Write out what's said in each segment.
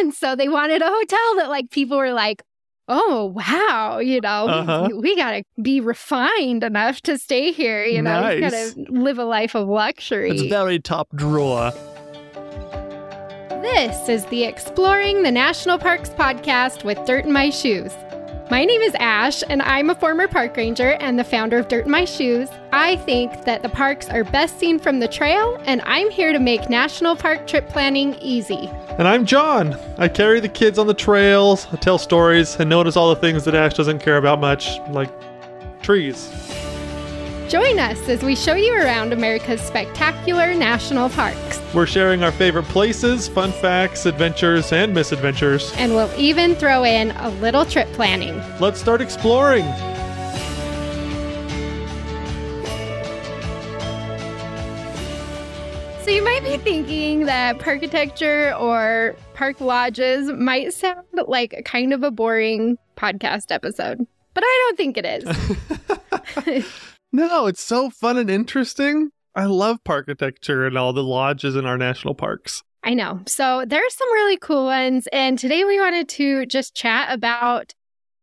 And so they wanted a hotel that like people were like, oh, wow, you know, Uh-huh. we, we got to be refined enough to stay here. You know, we gotta live a life of luxury. It's very top drawer. This is the Exploring the National Parks podcast with Dirt in My Shoes. My name is Ash, and I'm a former park ranger and the founder of Dirt in My Shoes. I think that the parks are best seen from the trail, and I'm here to make national park trip planning easy. And I'm John. I carry the kids on the trails, I tell stories, and notice all the things that Ash doesn't care about much, like trees. Join us as we show you around America's spectacular national parks. We're sharing our favorite places, fun facts, adventures, and misadventures. And we'll even throw in a little trip planning. Let's start exploring. So you might be thinking that parkitecture or park lodges might sound like a kind of a boring podcast episode, but I don't think it is. No, it's so fun and interesting. I love architecture and all the lodges in our national parks. I know. So there's some really cool ones, and today we wanted to just chat about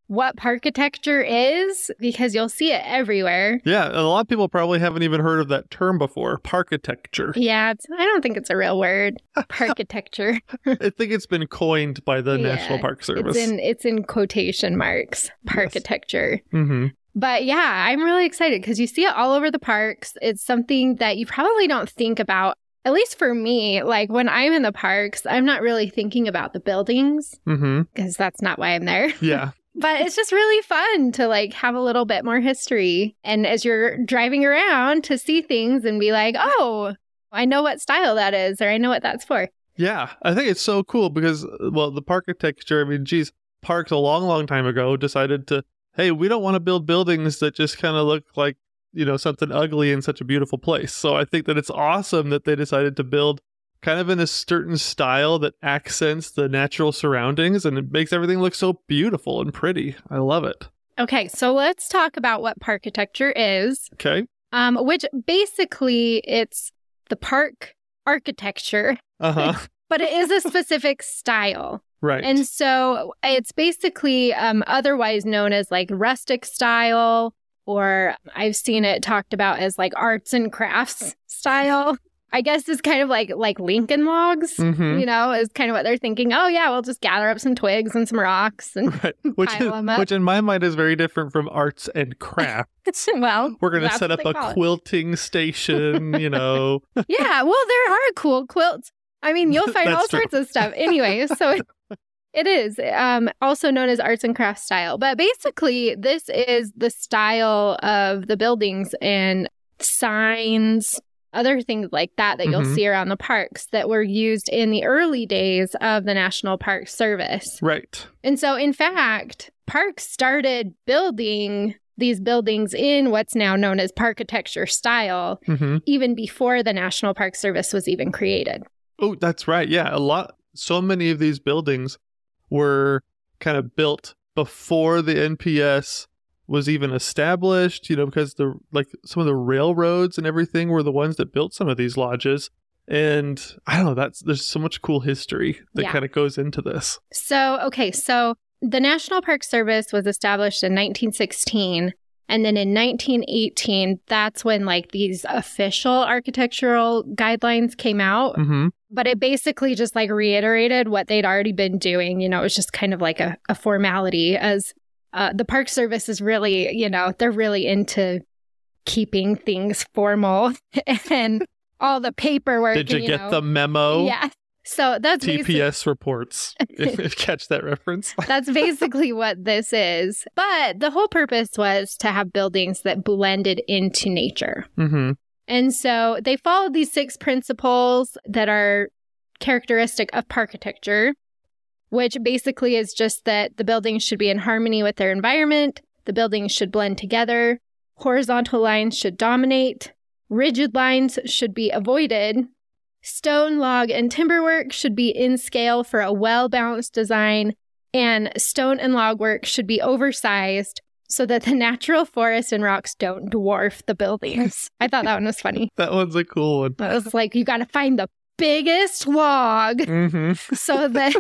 what parkitecture is because you'll see it everywhere. Yeah, a lot of people probably haven't even heard of that term before, parkitecture. Yeah, it's, I don't think it's a real word. Parkitecture. I think it's been coined by the Yeah, National Park Service. It's in it's in quotation marks. Parkitecture. hmm But yeah, I'm really excited because you see it all over the parks. It's something that you probably don't think about. At least for me, like when I'm in the parks, I'm not really thinking about the buildings mm-hmm. because that's not why I'm there. Yeah. But it's just really fun to like have a little bit more history. And as you're driving around to see things and be like, oh, I know what style that is, or I know what that's for. Yeah, I think it's so cool because, uh, well, the park architecture, I mean, geez, parks a long, long time ago decided to, hey, we don't want to build buildings that just kind of look like, you know, something ugly in such a beautiful place. So I think that it's awesome that they decided to build kind of in a certain style that accents the natural surroundings and it makes everything look so beautiful and pretty. I love it. Okay, so let's talk about what parkitecture is. Okay. um, which basically it's the park architecture, Uh huh. but it is a specific style. Right. And so it's basically um, otherwise known as like rustic style, or I've seen it talked about as like arts and crafts style. I guess it's kind of like like Lincoln logs, Mhm. you know, is kind of what they're thinking. Oh yeah, we'll just gather up some twigs and some rocks and Right. Which, pile is, 'em up. which in my mind is very different from arts and crafts. well, We're going to set up a call it. quilting station, you know. yeah, well, there are cool quilts. I mean, you'll find all true. sorts of stuff. Anyway, so it, is um, also known as arts and crafts style. But basically, this is the style of the buildings and signs, other things like that that you'll Mhm. see around the parks that were used in the early days of the National Park Service. Right. And so, in fact, parks started building these buildings in what's now known as parkitecture style hmm even before the National Park Service was even created. Oh, that's right. Yeah, a lot. So many of these buildings were kind of built before the NPS was even established. You know, because the like some of the railroads and everything were the ones that built some of these lodges. And I don't know. That's there's so much cool history that Yeah. kind of goes into this. So, okay, so the National Park Service was established in 1916. And then in 1918, that's when like these official architectural guidelines came out. Mm-hmm. But it basically just like reiterated what they'd already been doing. You know, it was just kind of like a, a formality as uh, the Park Service is really, you know, they're really into keeping things formal and all the paperwork. Did you, and, get know, the memo? Yeah. So that's TPS reports. If catch that reference. That's basically what this is. But the whole purpose was to have buildings that blended into nature. Mm-hmm. And so they followed these six principles that are characteristic of parkitecture, which basically is just that the buildings should be in harmony with their environment, the buildings should blend together, horizontal lines should dominate, rigid lines should be avoided, stone, log, and timber work should be in scale for a well balanced design, and stone and log work should be oversized so that the natural forest and rocks don't dwarf the buildings. I thought that one was funny. That one's a cool one. It was like you got to find the biggest log Mm-hmm. so that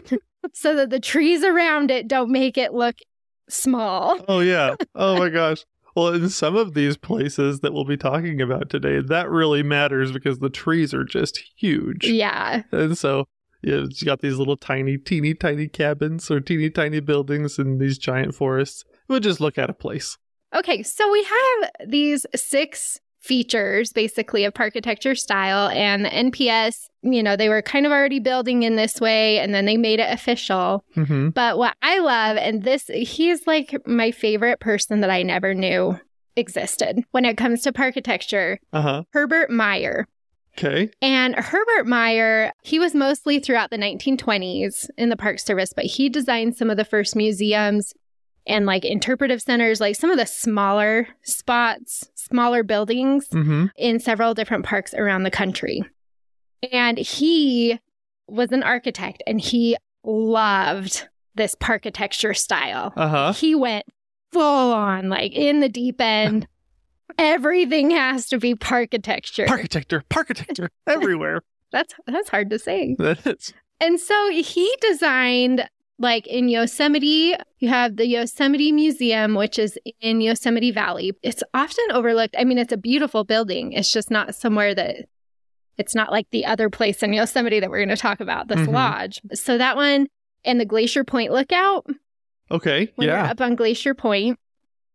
so that the trees around it don't make it look small. Oh yeah. Oh my gosh. Well, in some of these places that we'll be talking about today, that really matters because the trees are just huge. Yeah. And so yeah, it's got these little tiny, teeny tiny cabins or teeny tiny buildings in these giant forests. We'll just look at a place. Okay, so we have these six features basically of parkitecture style and the NPS, you know, they were kind of already building in this way and then they made it official. Mm-hmm. But what I love, and this, he's like my favorite person that I never knew existed when it comes to parkitecture, Uh huh. Herbert Maier. Okay. And Herbert Maier, he was mostly throughout the 1920s in the Park Service, but he designed some of the first museums and like interpretive centers, like some of the smaller spots, smaller buildings Mm-hmm. in several different parks around the country. And he was an architect and he loved this parkitecture style. Uh huh. He went full on, like in the deep end. Everything has to be parkitecture. Parkitecture, parkitecture everywhere. That's that's hard to say. That is. And so he designed like in Yosemite, you have the Yosemite Museum, which is in Yosemite Valley. It's often overlooked. I mean, it's a beautiful building. It's just not somewhere that it's not like the other place in Yosemite that we're going to talk about, this Mhm. lodge. So that one and the Glacier Point Lookout Okay. yeah. up on Glacier Point.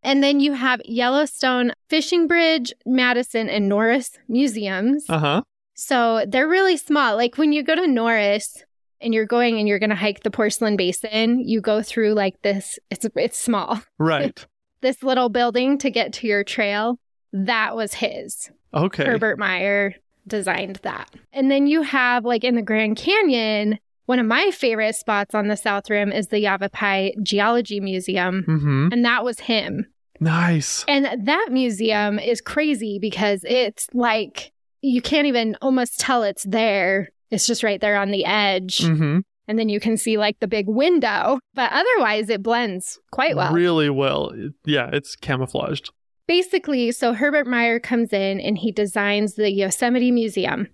And then you have Yellowstone Fishing Bridge, Madison, and Norris museums. Uh huh. So they're really small. Like when you go to Norris and you're going and you're going to hike the Porcelain Basin, you go through like this. It's it's small. Right. This little building to get to your trail. That was his. Okay. Herbert Maier designed that. And then you have like in the Grand Canyon. One of my favorite spots on the South Rim is the Yavapai Geology Museum, Mm-hmm. and that was him. Nice. And that museum is crazy because it's like you can't even almost tell it's there. It's just right there on the edge. Mm-hmm. And then you can see like the big window. But otherwise, it blends quite well. Really well. Yeah, it's camouflaged. Basically, so Herbert Maier comes in and he designs the Yosemite Museum.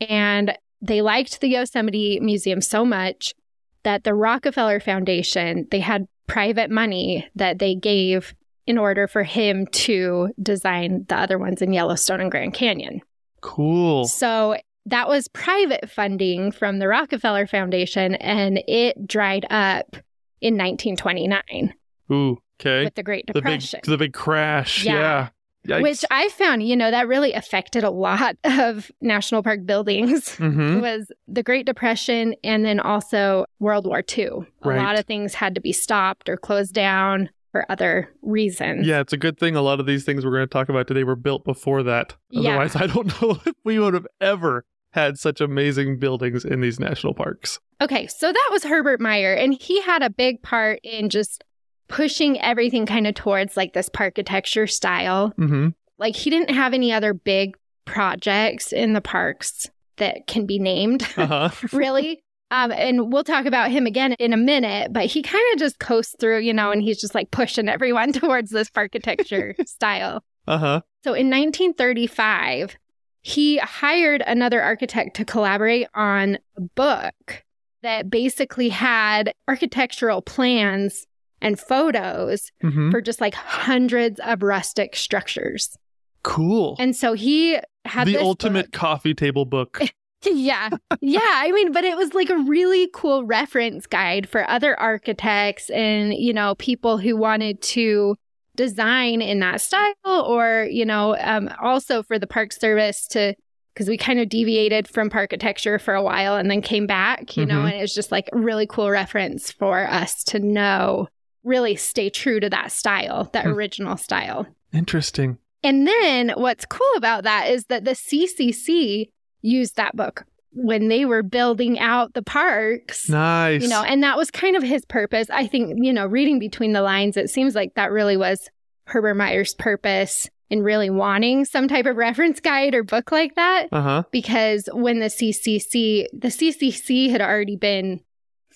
And they liked the Yosemite Museum so much that the Rockefeller Foundation, they had private money that they gave in order for him to design the other ones in Yellowstone and Grand Canyon. Cool. So that was private funding from the Rockefeller Foundation and it dried up in 1929 Ooh. Okay. with the Great The big, Depression. the big crash. Yeah. Yeah. Which I found, you know, that really affected a lot of national park buildings. Mhm. Was the Great Depression and then also World War II. A Right. lot of things had to be stopped or closed down for other reasons. Yeah, it's a good thing a lot of these things we're going to talk about today were built before that. Yeah. Otherwise, I don't know if we would have ever had such amazing buildings in these national parks. Okay, so that was Herbert Maier, and he had a big part in just pushing everything kind of towards like this parkitecture style. Mm-hmm. Like he didn't have any other big projects in the parks that can be named. Uh huh. really. Um, and we'll talk about him again in a minute, but he kind of just coasts through, you know, and he's just like pushing everyone towards this parkitecture style. Uh huh. So in 1935, he hired another architect to collaborate on a book that basically had architectural plans and photos Mm-hmm. for just like hundreds of rustic structures. Cool. And so he had the ultimate book. coffee table book. Yeah. Yeah. I mean, but it was like a really cool reference guide for other architects and, you know, people who wanted to design in that style or, you know, um, also for the Park Service to, because we kind of deviated from parkitecture for a while and then came back, you know, Mhm. and was just like a really cool reference for us to know, really stay true to that style, that Hmm. original style. Interesting. And then what's cool about that is that the CCC used that book when they were building out the parks. Nice. You know, and that was kind of his purpose. I think, you know, reading between the lines, it seems like that really was Herbert Maier's purpose in really wanting some type of reference guide or book like that. uh huh. Because when the CCC, the CCC had already been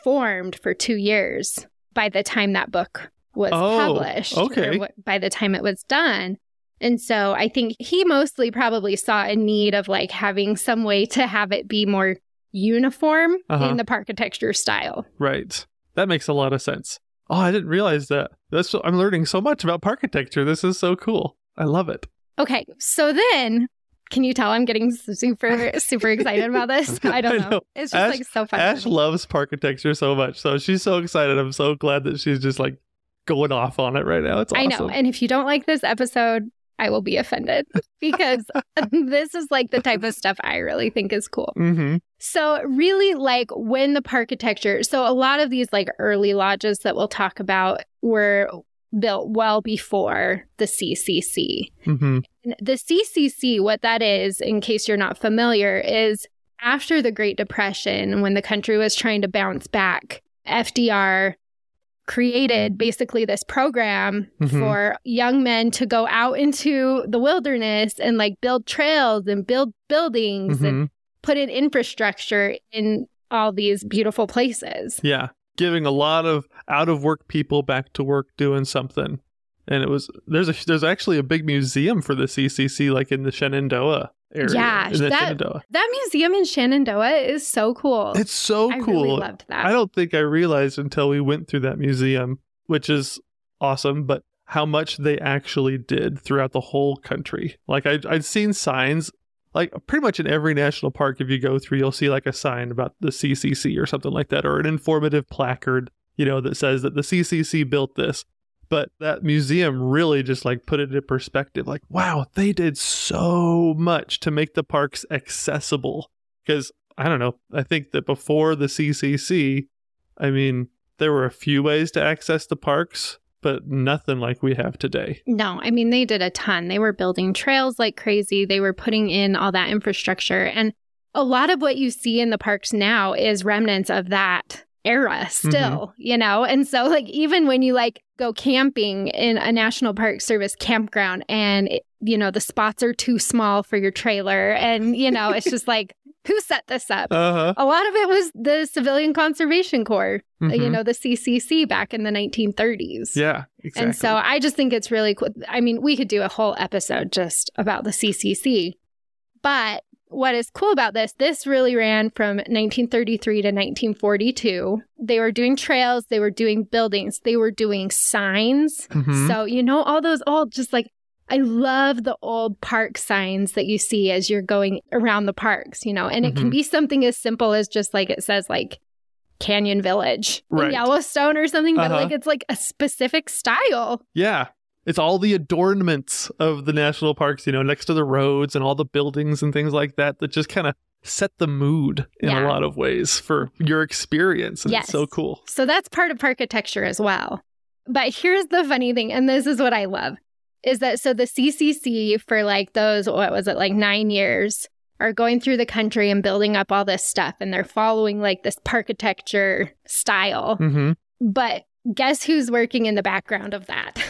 formed for two years by the time that book was Oh, published. okay. by the time it was done. And so I think he mostly probably saw a need of like having some way to have it be more uniform Uh-huh. in the parkitecture style. Right. That makes a lot of sense. Oh, I didn't realize that. That's I'm learning so much about parkitecture. This is so cool. I love it. Okay, so then can you tell I'm getting super super excited about this? I don't I know. know. It's just Ash- like so fun. Ash loves parkitecture so much, so she's so excited. I'm so glad that she's just like going off on it right now. It's I know. And if you don't like this episode, I will be offended because this is like the type of stuff I really think is cool. Mm-hmm. So, really, like when the architecture, so a lot of these like early lodges that we'll talk about were built well before the CCC. Mm-hmm. And The CCC, what that is, in case you're not familiar, is after the Great Depression, when the country was trying to bounce back, FDR created basically this program Mhm. for young men to go out into the wilderness and like build trails and build buildings and Mm-hmm. put in infrastructure in all these beautiful places. Yeah. Giving a lot of out of work people back to work doing something. And it was there's a there's actually a big museum for the CCC like in the Shenandoah area. Yeah, that-. That museum in Shenandoah is so cool. It's so I cool. I really loved that. I don't think I realized until we went through that museum, which is awesome, but how much they actually did throughout the whole country. Like I, I'd seen signs, like pretty much in every national park, if you go through, you'll see like a sign about the CCC or something like that, or an informative placard, you know, that says that the CCC built this. But that museum really just like put it in perspective. Like, wow, they did so much to make the parks accessible. Because I don't know. I think that before the CCC, I mean, there were a few ways to access the parks, but nothing like we have today. No, I mean, they did a ton. They were building trails like crazy. They were putting in all that infrastructure. And a lot of what you see in the parks now is remnants of that era mm-hmm. still, you know? And so, like, even when you like go camping in a National Park Service campground and, it, you know, the spots are too small for your trailer, and, you know, it's just like, who set this up? Uh huh. A lot of it was the Civilian Conservation Corps, you know, the CCC back in the 1930s. Mm-hmm. Yeah, exactly. And so I just think it's really cool. I mean, we could do a whole episode just about the CCC. But what is cool about this, this really ran from 1933 to 1942. They were doing trails, they were doing buildings, they were doing signs. Mhm. So, you know, all those old, just like, I love the old park signs that you see as you're going around the parks, you know, and it can Mhm. be something as simple as just like it says, like, Canyon Village in Right. Yellowstone or something, but Uh-huh. like it's like a specific style. yeah. It's all the adornments of the national parks, you know, next to the roads and all the buildings and things like that that just kind of set the mood in Yeah. a lot of ways for your experience. And it's so cool. So that's part of parkitecture as well. But here's the funny thing, and this is what I love, is that so the CCC for like those, what was it, like nine years, are going through the country and building up all this stuff, and they're following like this parkitecture style. Mm-hmm. But guess who's working in the background of that?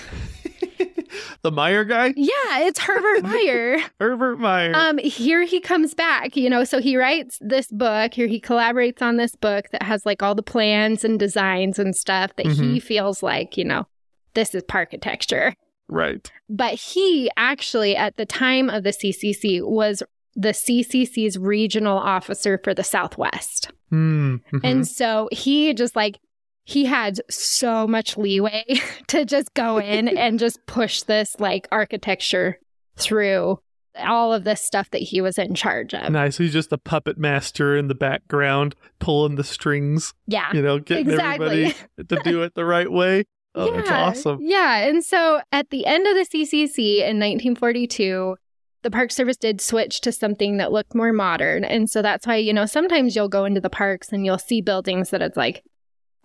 the Maier guy, yeah, it's Herbert Maier. Herbert Maier. Um, here he comes back, you know, so he writes this book, here he collaborates on this book that has like all the plans and designs and stuff that he feels like, you know, this is parkitecture. right. But he actually, at the time of the CCC, was the CCC's regional officer for the Southwest. Mm-hmm. And so he just like, he had so much leeway to just go in and just push this like parkitecture through all of this stuff that he was in charge of. Nice. He's just a puppet master in the background, pulling the strings, Yeah. you know, getting Exactly. everybody to do it the right way. Oh, that's awesome. Yeah. And so at the end of the CCC in 1942, the Park Service did switch to something that looked more modern. And so that's why, you know, sometimes you'll go into the parks and you'll see buildings that it's like,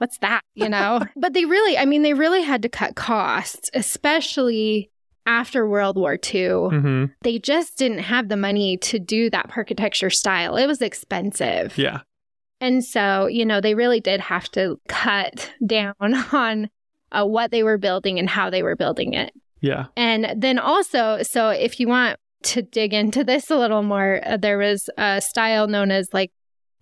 what's that? You know? but they really, I mean, they really had to cut costs, especially after World War II. hmm They just didn't have the money to do that parkitecture style. It was expensive. Yeah. And so, you know, they really did have to cut down on uh, what they were building and how they were building it. Yeah. And then also, so if you want to dig into this a little more, uh, there was a style known as like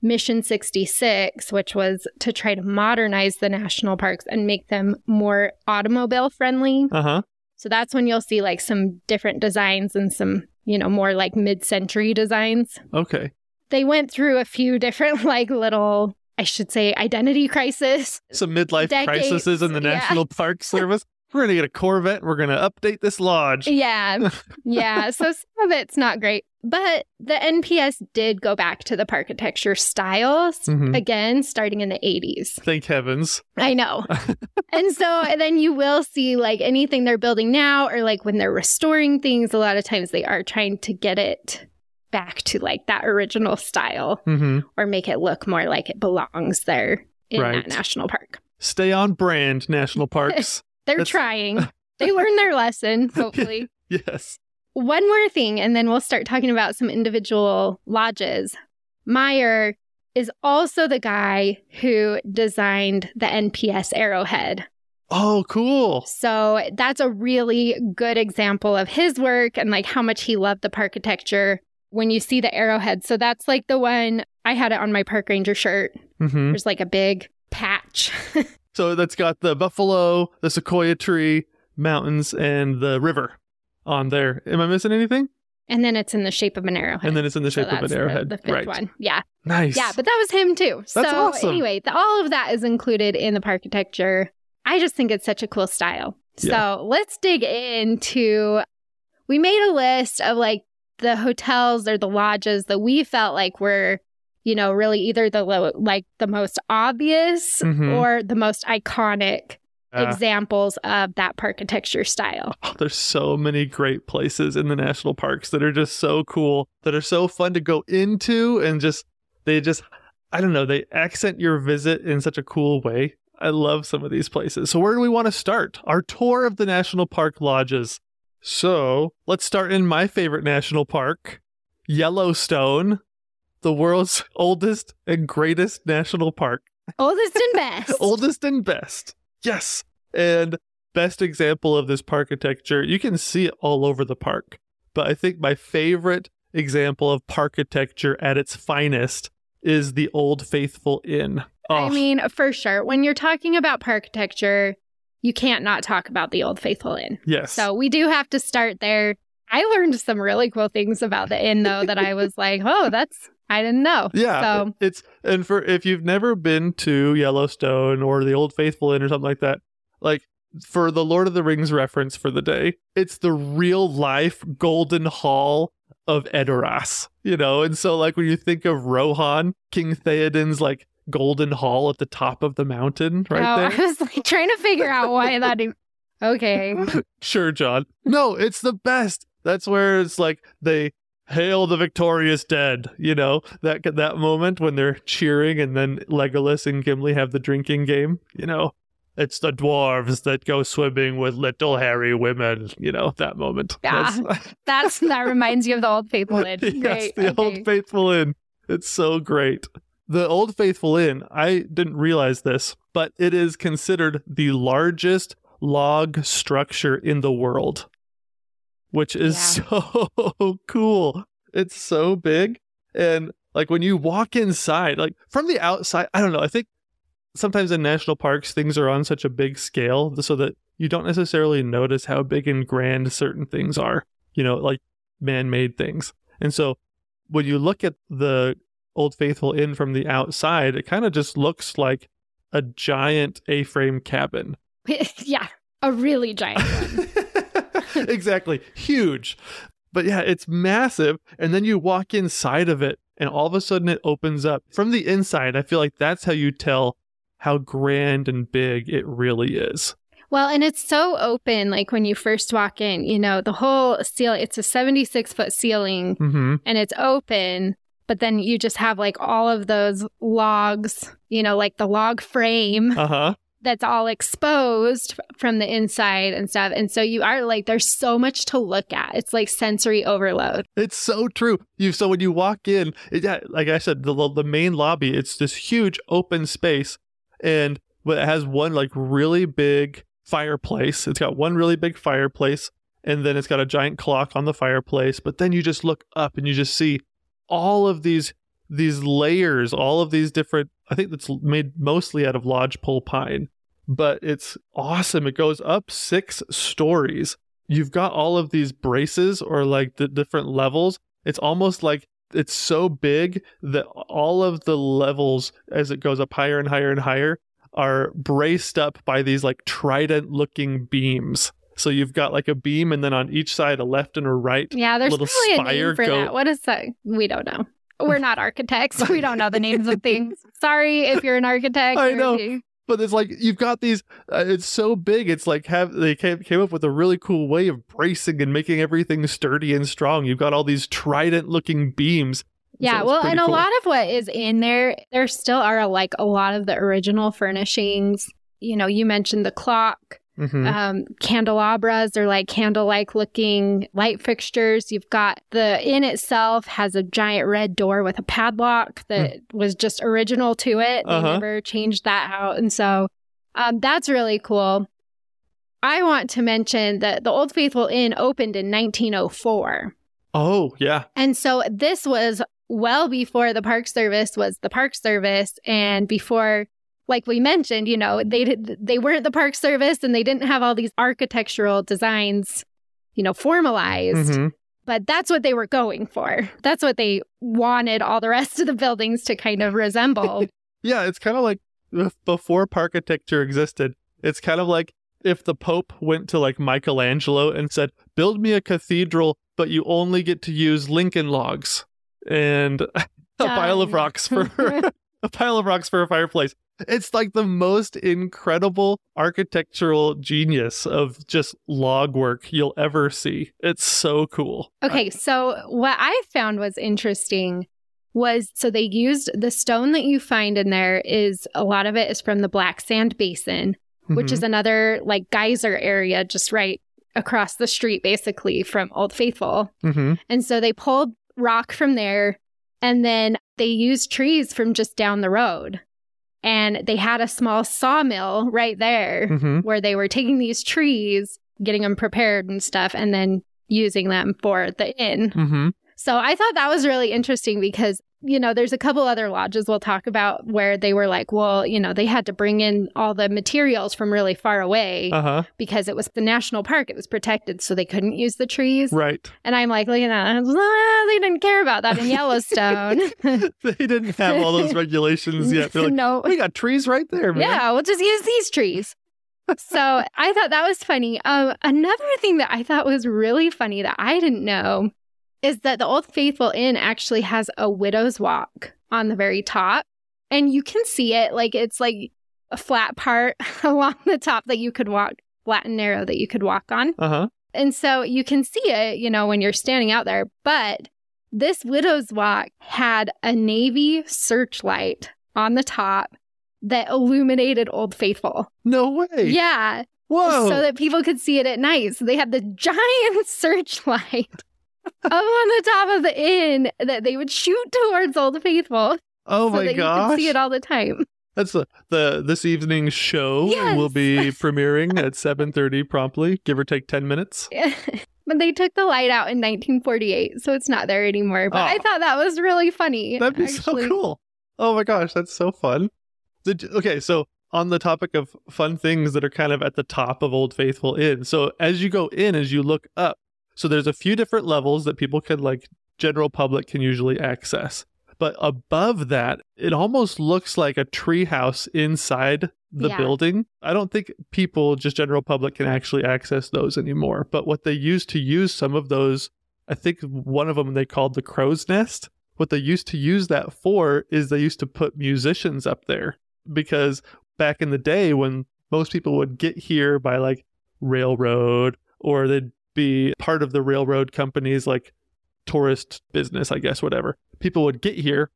Mission 66, which was to try to modernize the national parks and make them more automobile friendly. Uh huh. So that's when you'll see like some different designs and some, you know, more like mid century designs. Okay. they went through a few different like little I should say identity crisis. Some midlife Decades, crises in the yeah. National Park Service. We're gonna get a Corvette. We're gonna update this lodge. Yeah. Yeah. so some of it's not great. But the NPS did go back to the parkitecture styles Mhm. again, starting in the 80s. Thank heavens. I know. and so and then you will see like anything they're building now or like when they're restoring things, a lot of times they are trying to get it back to like that original style hmm or make it look more like it belongs there in Right. that national park. Stay on brand, national parks. They're That's- trying. They learned their lesson, hopefully. yes. One more thing, and then we'll start talking about some individual lodges. Maier is also the guy who designed the NPS arrowhead. Oh, cool. So that's a really good example of his work and like how much he loved the parkitecture when you see the arrowhead. So that's like the one I had it on my park ranger shirt. hmm There's like a big patch. So that's got the buffalo, the sequoia tree, mountains, and the river on there. Am I missing anything? and then it's in the shape of an arrowhead. And then it's in the So shape of an arrowhead. The, fifth right. one. Yeah. Nice. Yeah, but that was him too. so awesome. anyway, the, all of that is included in the parkitecture. I just think it's such a cool style. Yeah. So let's dig into. We made a list of like the hotels or the lodges that we felt like were, you know, really either the low, like the most obvious Mhm. or the most iconic Yeah. examples of that parkitecture style. Oh, there's so many great places in the national parks that are just so cool, that are so fun to go into, and just they just I don't know, they accent your visit in such a cool way. I love some of these places. So where do we want to start? Our tour of the national park lodges. So let's start in my favorite national park, Yellowstone, the world's oldest and greatest national park. Oldest and best. oldest and best. Yes. And best example of this parkitecture, you can see it all over the park. But I think my favorite example of parkitecture at its finest is the Old Faithful Inn. I Oh, mean, for sure. When you're talking about parkitecture, you can't not talk about the Old Faithful Inn. yes. So we do have to start there. I learned some really cool things about the inn, though, that I was like, oh, that's, I didn't know. yeah, So, it's and for if you've never been to Yellowstone or the Old Faithful Inn or something like that, like for the Lord of the Rings reference for the day, it's the real life Golden Hall of Edoras, you know. And so, like when you think of Rohan, King Theoden's like Golden Hall at the top of the mountain, right oh, there. I was like trying to figure out why that. Even... Okay. Sure, John. No, it's the best. That's where it's like they hail the victorious dead. You know that that moment when they're cheering, and then Legolas and Gimli have the drinking game. You know, it's the dwarves that go swimming with little hairy women. You know that moment. Yeah. That's- That's that reminds you of the Old Faithful Inn. yes, Great. the okay. Old Faithful Inn. It's so great. The Old Faithful Inn, I didn't realize this, but it is considered the largest log structure in the world, which is so cool. It's so big. And like when you walk inside, like from the outside, I don't know. I think sometimes in national parks, things are on such a big scale so that you don't necessarily notice how big and grand certain things are, you know, like man made things. And so when you look at the Old Faithful Inn from the outside, it kind of just looks like a giant A frame cabin. yeah. A really giant one. exactly. Huge. But yeah, it's massive. And then you walk inside of it, and all of a sudden it opens up. From the inside, I feel like that's how you tell how grand and big it really is. Well, and it's so open. Like when you first walk in, you know, the whole ceiling, it's a 76 foot ceiling Mm-hmm. and it's open. But then you just have like all of those logs, you know, like the log frame Uh huh. That's all exposed from the inside and stuff. And so you are like, there's so much to look at. It's like sensory overload. It's so true. You so when you walk in, it, like I said, the the main lobby, it's this huge open space, and but it has one like really big fireplace. It's got one really big fireplace, and then it's got a giant clock on the fireplace. But then you just look up and you just see all of these these layers, all of these different. I think that's made mostly out of lodgepole pine, but it's awesome. It goes up six stories. You've got all of these braces or like the different levels. It's almost like it's so big that all of the levels as it goes up higher and higher and higher are braced up by these like trident looking beams. So you've got like a beam and then on each side a left and a right. Yeah, there's Little probably a spire name for go- that. What is that? We don't know. We're not architects. We don't know the names of things. Sorry if you're an architect. I know. you- But it's like you've got these. Uh, it's so big. It's like have they came, came up with a really cool way of bracing and making everything sturdy and strong. You've got all these trident looking beams. Yeah, it's well, and a lot of what is in there, there still are like a lot of the original furnishings. You know, you mentioned the clock, Mhm. um, candelabras or like candle-like looking light fixtures. You've got the inn itself has a giant red door with a padlock that was just original to it. They Uh-huh. never changed that out, and so um, that's really cool. I want to mention that the Old Faithful Inn opened in 1904. Oh yeah. And so this was well before the Park Service was the Park Service and before like we mentioned, you know, they did, they weren't the Park Service and they didn't have all these architectural designs, you know, formalized, Mhm. but that's what they were going for. That's what they wanted all the rest of the buildings to kind of resemble. Yeah, it's kind of like bef- before parkitecture existed. It's kind of like if the Pope went to like Michelangelo and said, "Build me a cathedral, but you only get to use Lincoln logs and a pile of rocks for a pile of rocks for a fireplace." It's like the most incredible architectural genius of just log work you'll ever see. It's so cool. Okay, so what I found was interesting was so they used the stone that you find in there is a lot of it is from the Black Sand Basin, which Mhm. is another like geyser area just right across the street basically from Old Faithful. Mhm. And so they pulled rock from there and then they used trees from just down the road. And they had a small sawmill right there Mhm. where they were taking these trees, getting them prepared and stuff, and then using them for the inn. Mhm. So I thought that was really interesting because, you know, there's a couple other lodges we'll talk about where they were like, well, you know, they had to bring in all the materials from really far away Uh-huh. because it was the national park. It was protected, so they couldn't use the trees. Right. And I'm like, you know. Ah, they didn't care about that in Yellowstone. they didn't have all those regulations yet. They're like, no. we got trees right there, man. Yeah, we'll just use these trees. so I thought that was funny. Um, another thing that I thought was really funny that I didn't know is that the Old Faithful Inn actually has a widow's walk on the very top. And you can see it like it's like a flat part along the top that you could walk, flat and narrow that you could walk on. Uh huh. And so you can see it, you know, when you're standing out there. But this widow's walk had a Navy searchlight on the top that illuminated Old Faithful. No way. Yeah. Whoa. So that people could see it at night. So they had the giant searchlight up on the top of the inn that they would shoot towards Old Faithful oh so my that you gosh. could see it all the time. That's the, the this evening's show Yes. will be premiering at 7:30 promptly, give or take 10 minutes. but they took the light out in 1948, so it's not there anymore. But I Oh. thought that was really funny. That'd be actually. so cool. Oh my gosh, that's so fun. Did, okay, so on the topic of fun things that are kind of at the top of Old Faithful Inn. So as you go in, as you look up, so there's a few different levels that people can like general public can usually access. But above that, it almost looks like a treehouse inside the Yeah. building. I don't think people, just general public, can actually access those anymore. But what they used to use some of those, I think one of them they called the crow's nest. What they used to use that for is they used to put musicians up there because back in the day when most people would get here by like railroad or they'd be part of the railroad companies like tourist business, I guess, whatever. People would get here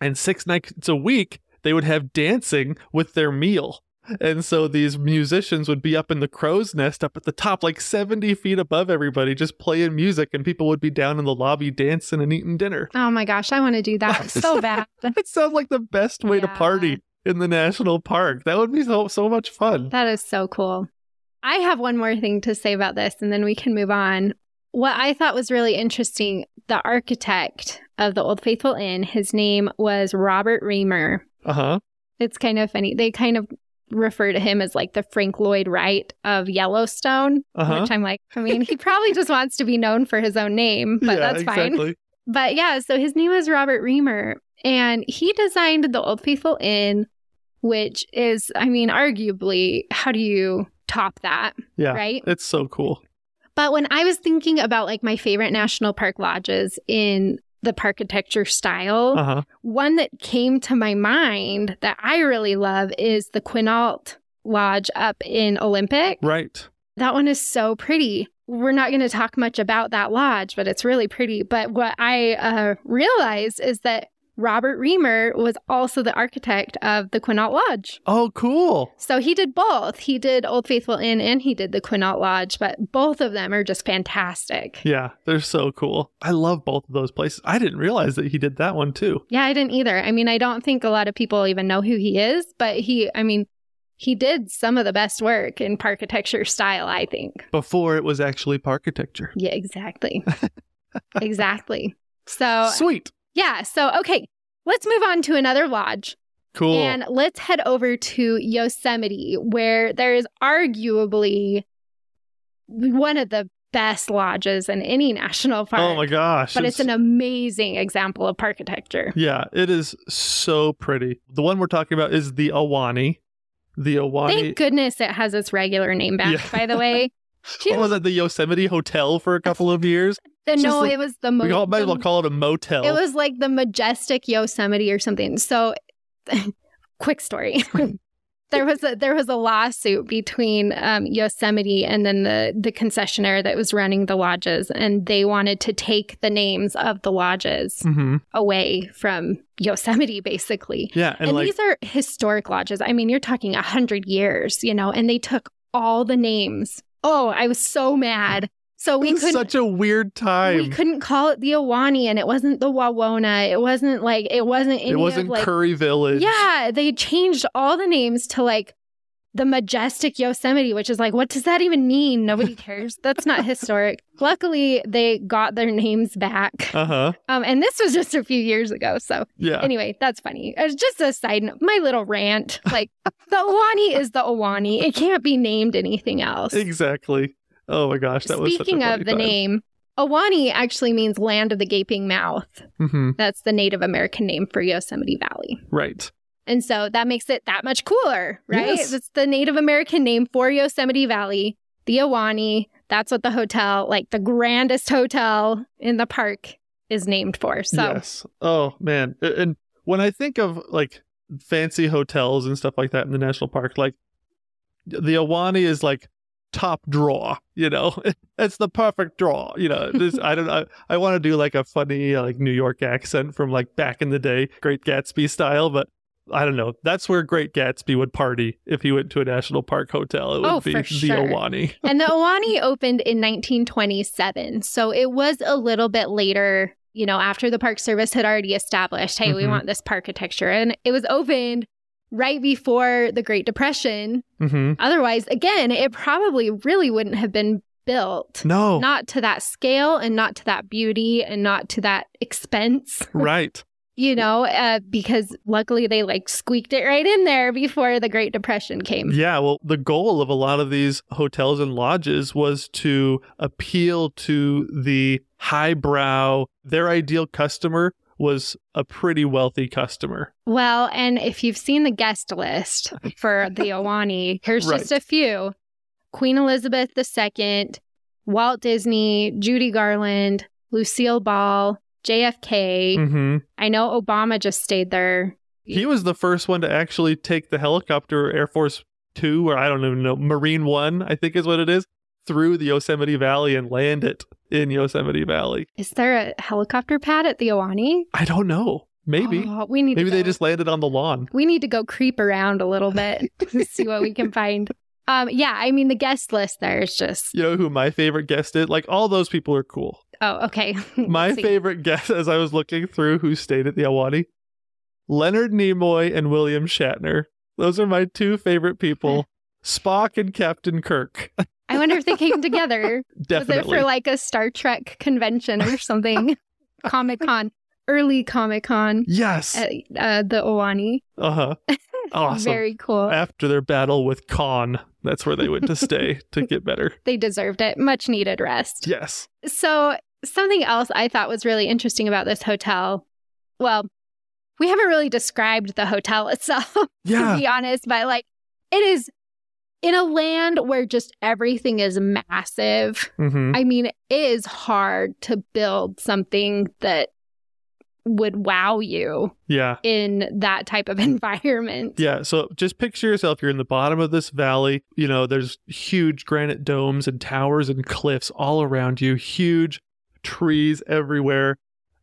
and six nights a week they would have dancing with their meal. And so these musicians would be up in the crow's nest up at the top, like 70 feet above everybody, just playing music, and people would be down in the lobby dancing and eating dinner. Oh my gosh, I want to do that so bad. That sounds like the best way to party in the national park. That would be so so much fun. That is so cool. I have one more thing to say about this, and then we can move on. What I thought was really interesting the architect of the Old Faithful Inn, his name was Robert Reamer. Uh huh. It's kind of funny. They kind of refer to him as like the Frank Lloyd Wright of Yellowstone, Uh huh. which I'm like, I mean, he probably just wants to be known for his own name, but yeah, that's fine. exactly. But yeah, so his name is Robert Reamer, and he designed the Old Faithful Inn, which is, I mean, arguably, how do you top that, Yeah. right? It's so cool. But when I was thinking about like my favorite national park lodges in the parkitecture style, Uh huh. one that came to my mind that I really love is the Quinault Lodge up in Olympic. Right. That one is so pretty. We're not going to talk much about that lodge, but it's really pretty. But what I uh, realized is that Robert Reamer was also the architect of the Quinault Lodge. Oh, cool. So he did both. He did Old Faithful Inn and he did the Quinault Lodge, but both of them are just fantastic. Yeah, they're so cool. I love both of those places. I didn't realize that he did that one too. Yeah, I didn't either. I mean, I don't think a lot of people even know who he is, but he, I mean, he did some of the best work in parkitecture style, I think. Before it was actually parkitecture. Yeah, exactly. exactly. So, Sweet. Yeah. So, okay, let's move on to another lodge Cool. and let's head over to Yosemite, where there is arguably one of the best lodges in any national oh park. oh my gosh. But it's an amazing example of parkitecture. Yeah, it is so pretty. The one we're talking about is the Ahwahnee. The Ahwahnee. Thank goodness it has its regular name back, Yeah. by the way. what was it? The Yosemite Hotel for a couple of years. It's no, like- it was the mo- we all might as well call it a motel. It was like the majestic Yosemite or something. So, quick story. there was a there was a lawsuit between um, Yosemite and then the the concessionaire that was running the lodges, and they wanted to take the names of the lodges hmm away from Yosemite, basically. Yeah, and, And, like these are historic lodges. I mean, you're talking a hundred years, you know, and they took all the names. Oh, I was so mad. So we couldn't such a weird time. we couldn't call it the Ahwahnee, and it wasn't the Wawona. It wasn't like it wasn't it wasn't of, like Curry Village. yeah. They changed all the names to like the majestic Yosemite, which is like, what does that even mean? Nobody cares. That's not historic. Luckily, they got their names back. Uh huh. Um, and this was just a few years ago. So Yeah. anyway, that's funny. It's just a side note. My little rant. Like the Ahwahnee is the Ahwahnee. It can't be named anything else. Exactly. Oh my gosh, that was. Speaking of the name, Ahwahnee actually means land of the gaping mouth. hmm That's the Native American name for Yosemite Valley. Right. And so that makes it that much cooler, right? Yes. It's the Native American name for Yosemite Valley, the Ahwahnee. That's what the hotel, like the grandest hotel in the park, is named for. So Yes. Oh man. And when I think of like fancy hotels and stuff like that in the national park, like the Ahwahnee is like top draw. You know, it's the perfect draw. You know, this, I don't. I, I want to do like a funny like New York accent from like back in the day, Great Gatsby style, but. I don't know. That's where Great Gatsby would party if he went to a national park hotel. It would Oh, be the sure. Ahwahnee. and the Ahwahnee opened in 1927. So it was a little bit later, you know, after the Park Service had already established, hey, we Mhm. want this park architecture. And it was opened right before the Great Depression. hmm Otherwise, again, it probably really wouldn't have been built. No. Not to that scale and not to that beauty and not to that expense, right. you know, uh, because luckily they like squeaked it right in there before the Great Depression came. Yeah, well, the goal of a lot of these hotels and lodges was to appeal to the highbrow. Their ideal customer was a pretty wealthy customer. Well, and if you've seen the guest list for the Ahwahnee, here's just a few Queen Elizabeth II, Walt Disney, Judy Garland, Lucille Ball, JFK. hmm I know Obama just stayed there. He was the first one to actually take the helicopter Air Force Two, or I don't even know, Marine One, I think is what it is, through the Yosemite Valley and land it in Yosemite Valley. Is there a helicopter pad at the Ahwahnee? I don't know. Maybe. Oh, we need Maybe they just landed on the lawn. we need to go creep around a little bit to see what we can find. Um, yeah, I mean the guest list there is just You know who my favorite guest is? Like all those people are cool. oh okay. My see. favorite guest, as I was looking through who stayed at the Ahwahnee, Leonard Nimoy and William Shatner. Those are my two favorite people. Spock and Captain Kirk. I wonder if they came together. Was it Definitely. for like a Star Trek convention or something? Comic Con, early Comic Con yes. at uh, the Ahwahnee. Uh huh. Awesome. Very cool. After their battle with Khan, that's where they went to stay to get better. They deserved it. Much needed rest. Yes. So something else I thought was really interesting about this hotel. Well, we haven't really described the hotel itself, Yeah. to be honest, but like it is in a land where just everything is massive. hmm I mean, it is hard to build something that would wow you Yeah. in that type of environment. Yeah, so just picture yourself. You're in the bottom of this valley. You know, there's huge granite domes and towers and cliffs all around you, huge trees everywhere.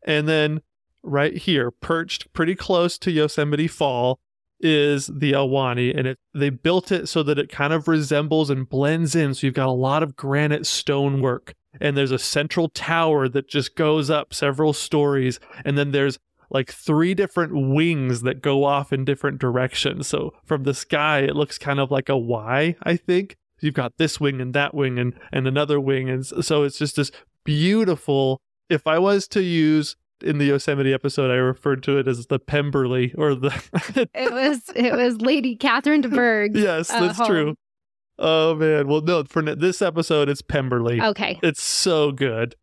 And then right here, perched pretty close to Yosemite Fall, is the Ahwahnee. And it, they built it so that it kind of resembles and blends in. So you've got a lot of granite stonework. And there's a central tower that just goes up several stories. And then there's like three different wings that go off in different directions. So from the sky, it looks kind of like a Y, I think. You've got this wing and that wing and, and another wing. And so it's just this beautiful. If I was to use in the Yosemite episode, I referred to it as the Pemberley or the. It was it was Lady Catherine de Bourgh. yes, uh, that's home. true. Oh, man. Well, no, for this episode, it's Pemberley. Okay. It's so good.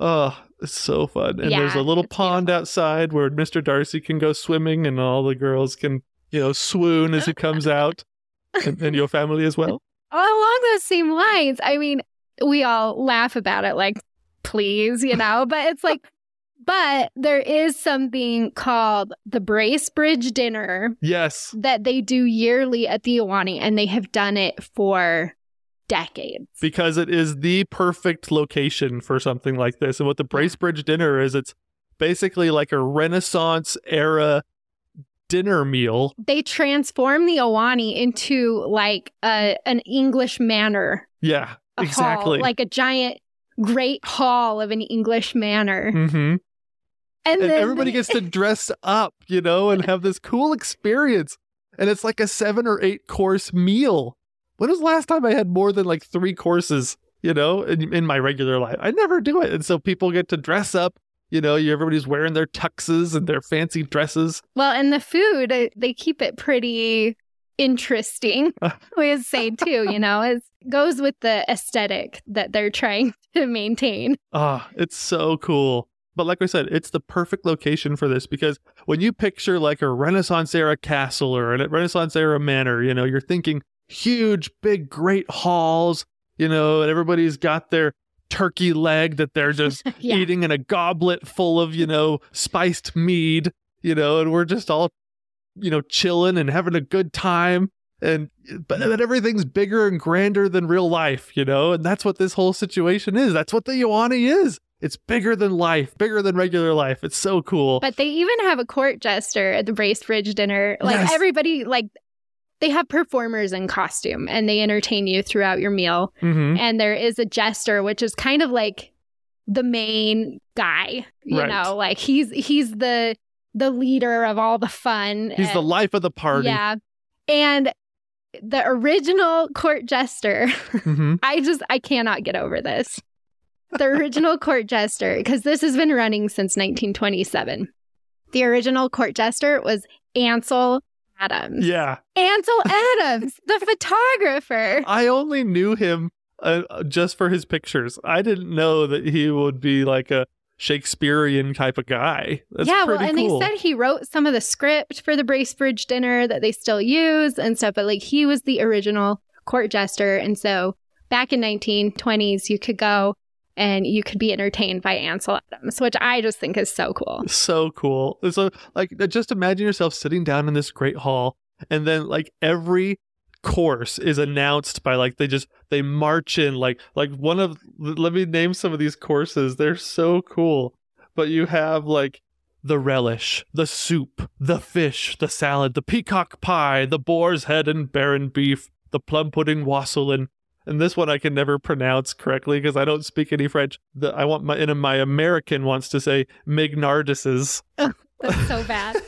Oh, it's so fun. And there's a little pond outside where Mr. Darcy can go swimming and all the girls can, you know, swoon as he comes out. and, and your family as well. along those same lines, I mean, we all laugh about it like, please, you know, but it's like, but there is something called the Bracebridge Dinner Yes. that they do yearly at the Ahwahnee, and they have done it for decades. Because it is the perfect location for something like this. And what the Bracebridge dinner is, it's basically like a Renaissance era dinner meal. They transform the Ahwahnee into like a, an English manor, Yeah, exactly. hall, like a giant, great hall of an English manor. hmm And, and then everybody they- gets to dress up, you know, and have this cool experience. And it's like a seven or eight course meal. When was the last time I had more than like three courses, you know, in, in my regular life? I never do it. And so people get to dress up, you know, you- everybody's wearing their tuxes and their fancy dresses. Well, and the food, uh, they keep it pretty interesting, we say too, you know, it goes with the aesthetic that they're trying to maintain. Ah, it's so cool. But like I said, it's the perfect location for this because when you picture like a Renaissance era castle or a Renaissance era manor, you know, you're thinking huge, big, great halls, you know, and everybody's got their turkey leg that they're just Yeah. eating in a goblet full of, you know, spiced mead, you know, and we're just all, you know, chilling and having a good time. And but, but everything's bigger and grander than real life, you know, and that's what this whole situation is. That's what the Ahwahnee is. It's bigger than life, bigger than regular life. It's so cool. But they even have a court jester at the Bracebridge dinner. Like Yes. everybody, like they have performers in costume and they entertain you throughout your meal. hmm And there is a jester, which is kind of like the main guy, you Right. know, like he's he's the the leader of all the fun. He's the life of the party. Yeah. And the original court jester, hmm I just I cannot get over this. The original court jester, because this has been running since 1927. The original court jester was Ansel Adams. Yeah. Ansel Adams, the photographer. I only knew him uh, just for his pictures. I didn't know that he would be like a Shakespearean type of guy. That's yeah, well, and cool. they said he wrote some of the script for the Bracebridge dinner that they still use and stuff, but like he was the original court jester. And so back in 1920s, you could go and you could be entertained by Ansel Adams, which I just think is so cool. so cool. So like just imagine yourself sitting down in this great hall and then like every course is announced by like they just they march in like like one of let me name some of these courses. They're so cool. But you have like the relish, the soup, the fish, the salad, the peacock pie, the boar's head and baron beef, the plum pudding wassail and this one I can never pronounce correctly because I don't speak any French. The, I want my in my American wants to say Mignardises. Oh, that's so bad.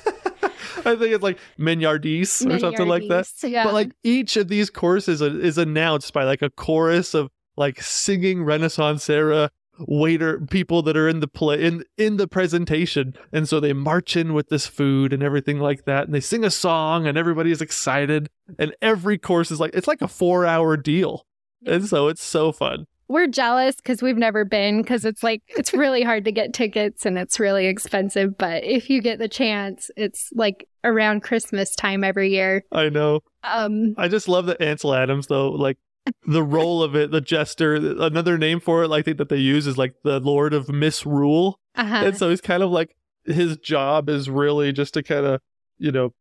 I think it's like Mignardise or something like that. Yeah. But like each of these courses is announced by like a chorus of like singing Renaissance era waiter people that are in the play in in the presentation and so they march in with this food and everything like that and they sing a song and everybody is excited and every course is like it's like a 4 hour deal and so it's so fun we're jealous because we've never been because it's like it's really hard to get tickets and it's really expensive. But if you get the chance, it's like around Christmas time every year. I know. Um, I just love that Ansel Adams though, like the role of it, the jester. Another name for it, like think that they use is like the Lord of Misrule, uh-huh. and so he's kind of like his job is really just to kind of you know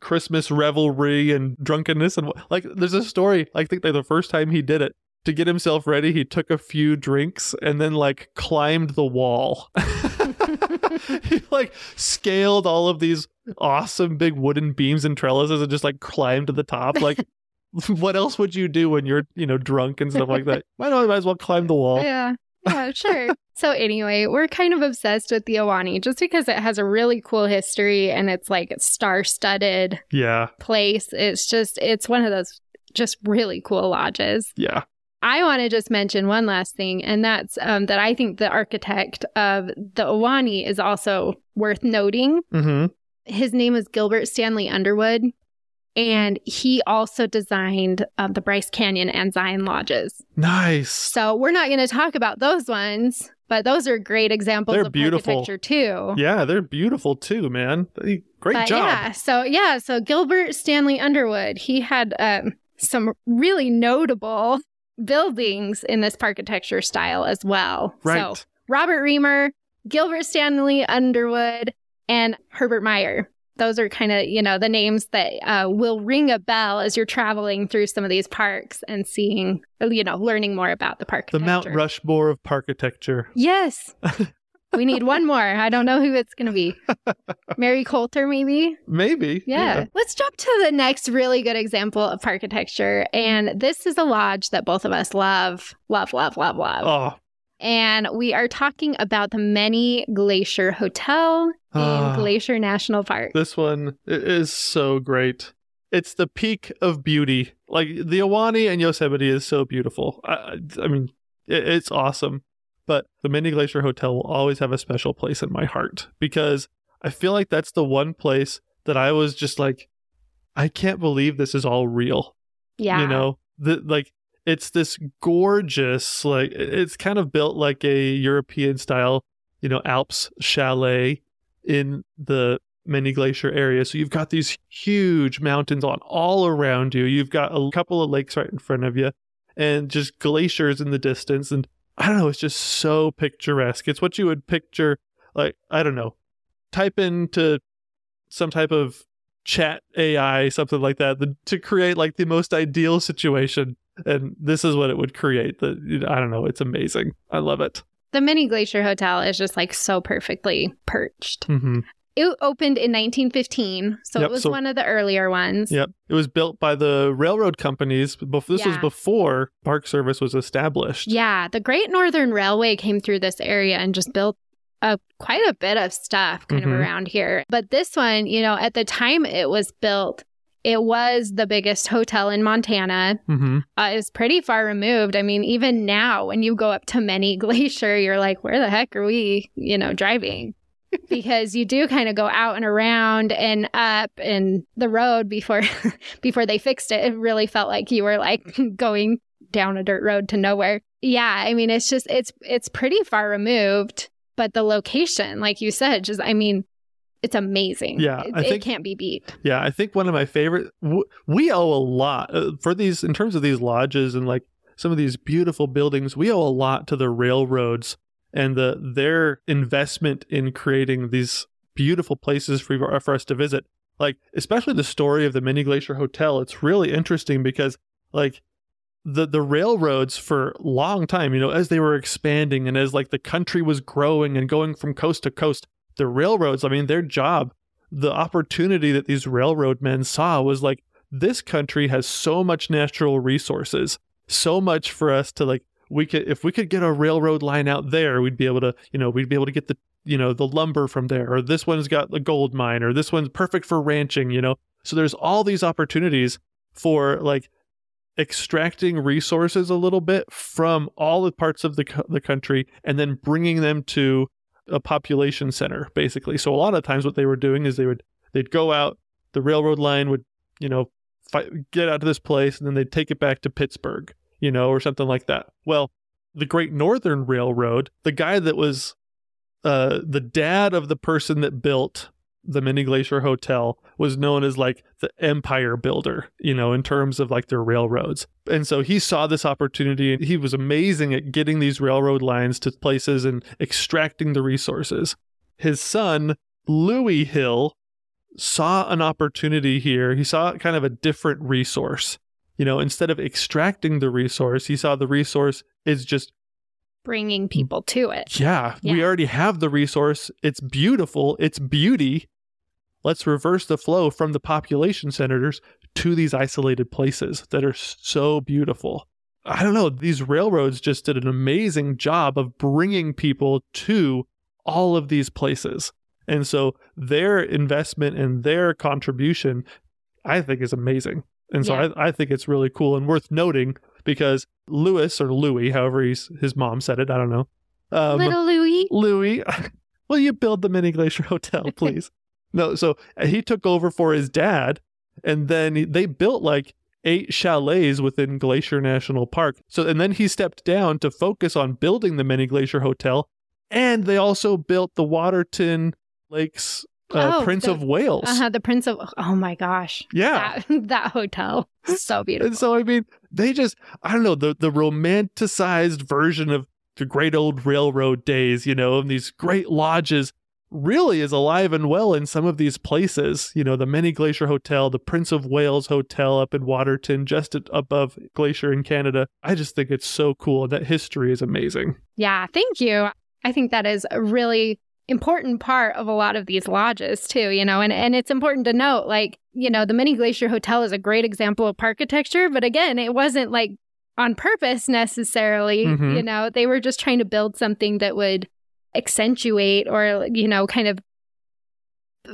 Christmas revelry and drunkenness and like there's a story. I think that the first time he did it to get himself ready, he took a few drinks and then like climbed the wall. he like scaled all of these awesome big wooden beams and trellises and just like climbed to the top. Like, what else would you do when you're, you know, drunk and stuff like that? Might, not might as well climb the wall. Yeah. Yeah, sure. so anyway, we're kind of obsessed with the Ahwahnee just because it has a really cool history and it's like a star-studded Yeah. place. It's just it's one of those just really cool lodges. Yeah. I want to just mention one last thing, and that's um, that I think the architect of the Ahwahnee is also worth noting. Mm-hmm. His name is Gilbert Stanley Underwood, and he also designed um, the Bryce Canyon and Zion lodges. Nice. So we're not going to talk about those ones, but those are great examples They're of beautiful. architecture too. Yeah, they're beautiful too, man. They- Great But job. Yeah, so yeah, so Gilbert Stanley Underwood, he had um, some really notable buildings in this architecture style as well. Right. So Robert Reamer, Gilbert Stanley Underwood, and Herbert Maier. Those are kind of, you know, the names that uh, will ring a bell as you're traveling through some of these parks and seeing, you know, learning more about the park. the Mount Rushmore of architecture. Yes. we need one more. I don't know who it's going to be. Mary Coulter, maybe? Maybe. Yeah. Let's jump to the next really good example of architecture. And this is a lodge that both of us love, love, love, love, love. Oh, And we are talking about the Many Glacier Hotel in Ah. Glacier National Park. this one is so great. It's the peak of beauty. Like the Ahwahnee and Yosemite is so beautiful. I, I mean, it, it's awesome. But the Many Glacier Hotel will always have a special place in my heart because I feel like that's the one place that I was just like, I can't believe this is all real. yeah. you know the like it's this gorgeous like it's kind of built like a european style you know alps chalet in the many glacier area. So you've got these huge mountains on all around you. You've got a couple of lakes right in front of you and just glaciers in the distance. And i don't know it's just so picturesque. It's what you would picture like i don't know type into some type of chat AI, something like that, to create like the most ideal situation. And this is what it would create. The I don't know, it's amazing. I love it. The Many Glacier Hotel is just like so perfectly perched. Mm-hmm. It opened in 1915, so Yep, it was so- one of the earlier ones. Yep, it was built by the railroad companies. This was before Park Service was established. Yeah, the Great Northern Railway came through this area and just built a quite a bit of stuff kind Mhm. of around here. But this one, you know, at the time it was built, it was the biggest hotel in Montana. Mm-hmm. Uh, it was pretty far removed. I mean, even now, when you go up to Many Glacier, you're like, where the heck are we, you know, driving? because you do kind of go out and around and up and the road before before they fixed it it really felt like you were like going down a dirt road to nowhere yeah i mean it's just it's it's pretty far removed but the location like you said just i mean it's amazing Yeah, it, I it think- can't be beat Yeah, I think one of my favorite. W- we owe a lot uh, for these in terms of these lodges and like some of these beautiful buildings. We owe a lot to the railroads and the their investment in creating these beautiful places for for us to visit. Like especially the story of the Many Glacier Hotel. It's really interesting because like the the railroads for a long time, you know, as they were expanding and as like the country was growing and going from coast to coast, the railroads, I mean, their job the opportunity that these railroad men saw was like this country has so much natural resources so much for us to like we could if we could get a railroad line out there we'd be able to you know we'd be able to get the you know the lumber from there or this one's got the gold mine or this one's perfect for ranching you know? So there's all these opportunities for like extracting resources a little bit from all the parts of the co- the country and then bringing them to a population center basically. So a lot of times what they were doing is they would they'd go out the railroad line would you know get out to this place and then they'd take it back to pittsburgh you know or something like that. Well the Great Northern Railroad, the guy that was uh, the dad of the person that built the Many Glacier Hotel was known as like the empire builder, you know, in terms of like their railroads. And so he saw this opportunity and he was amazing at getting these railroad lines to places and extracting the resources. His son, Louis Hill, saw an opportunity here. He saw kind of a different resource. You know, instead of extracting the resource, he saw the resource is just Bringing people to it. yeah, we already have the resource. It's beautiful. It's beauty. Let's reverse the flow from the population centers to these isolated places that are so beautiful. I don't know. These railroads just did an amazing job of bringing people to all of these places. And so their investment and their contribution, I think, is amazing. And so Yeah. I, I think it's really cool and worth noting because Lewis or Louis, however he's, his mom said it, I don't know. Um, Little Louis. Louis, will you build the Many Glacier hotel, please? No, so uh, he took over for his dad, and then they built like eight chalets within Glacier National Park. So, and then he stepped down to focus on building the Many Glacier hotel, and they also built the Waterton Lakes uh, Oh, Prince the- of Wales. Uh-huh, the Prince of. Oh my gosh. Yeah. That, that hotel. So beautiful. And so I mean, they just I don't know, the the romanticized version of the great old railroad days, you know, and these great lodges really is alive and well in some of these places. You know, the Many Glacier Hotel, the Prince of Wales Hotel up in Waterton, just above Glacier in Canada. I just think it's so cool. That history is amazing. Yeah, thank you. I think that is a really important part of a lot of these lodges too, you know, and, and it's important to note, like, you know, the Many Glacier Hotel is a great example of architecture, but again, it wasn't like on purpose necessarily, Mhm. you know, they were just trying to build something that would accentuate or, you know, kind of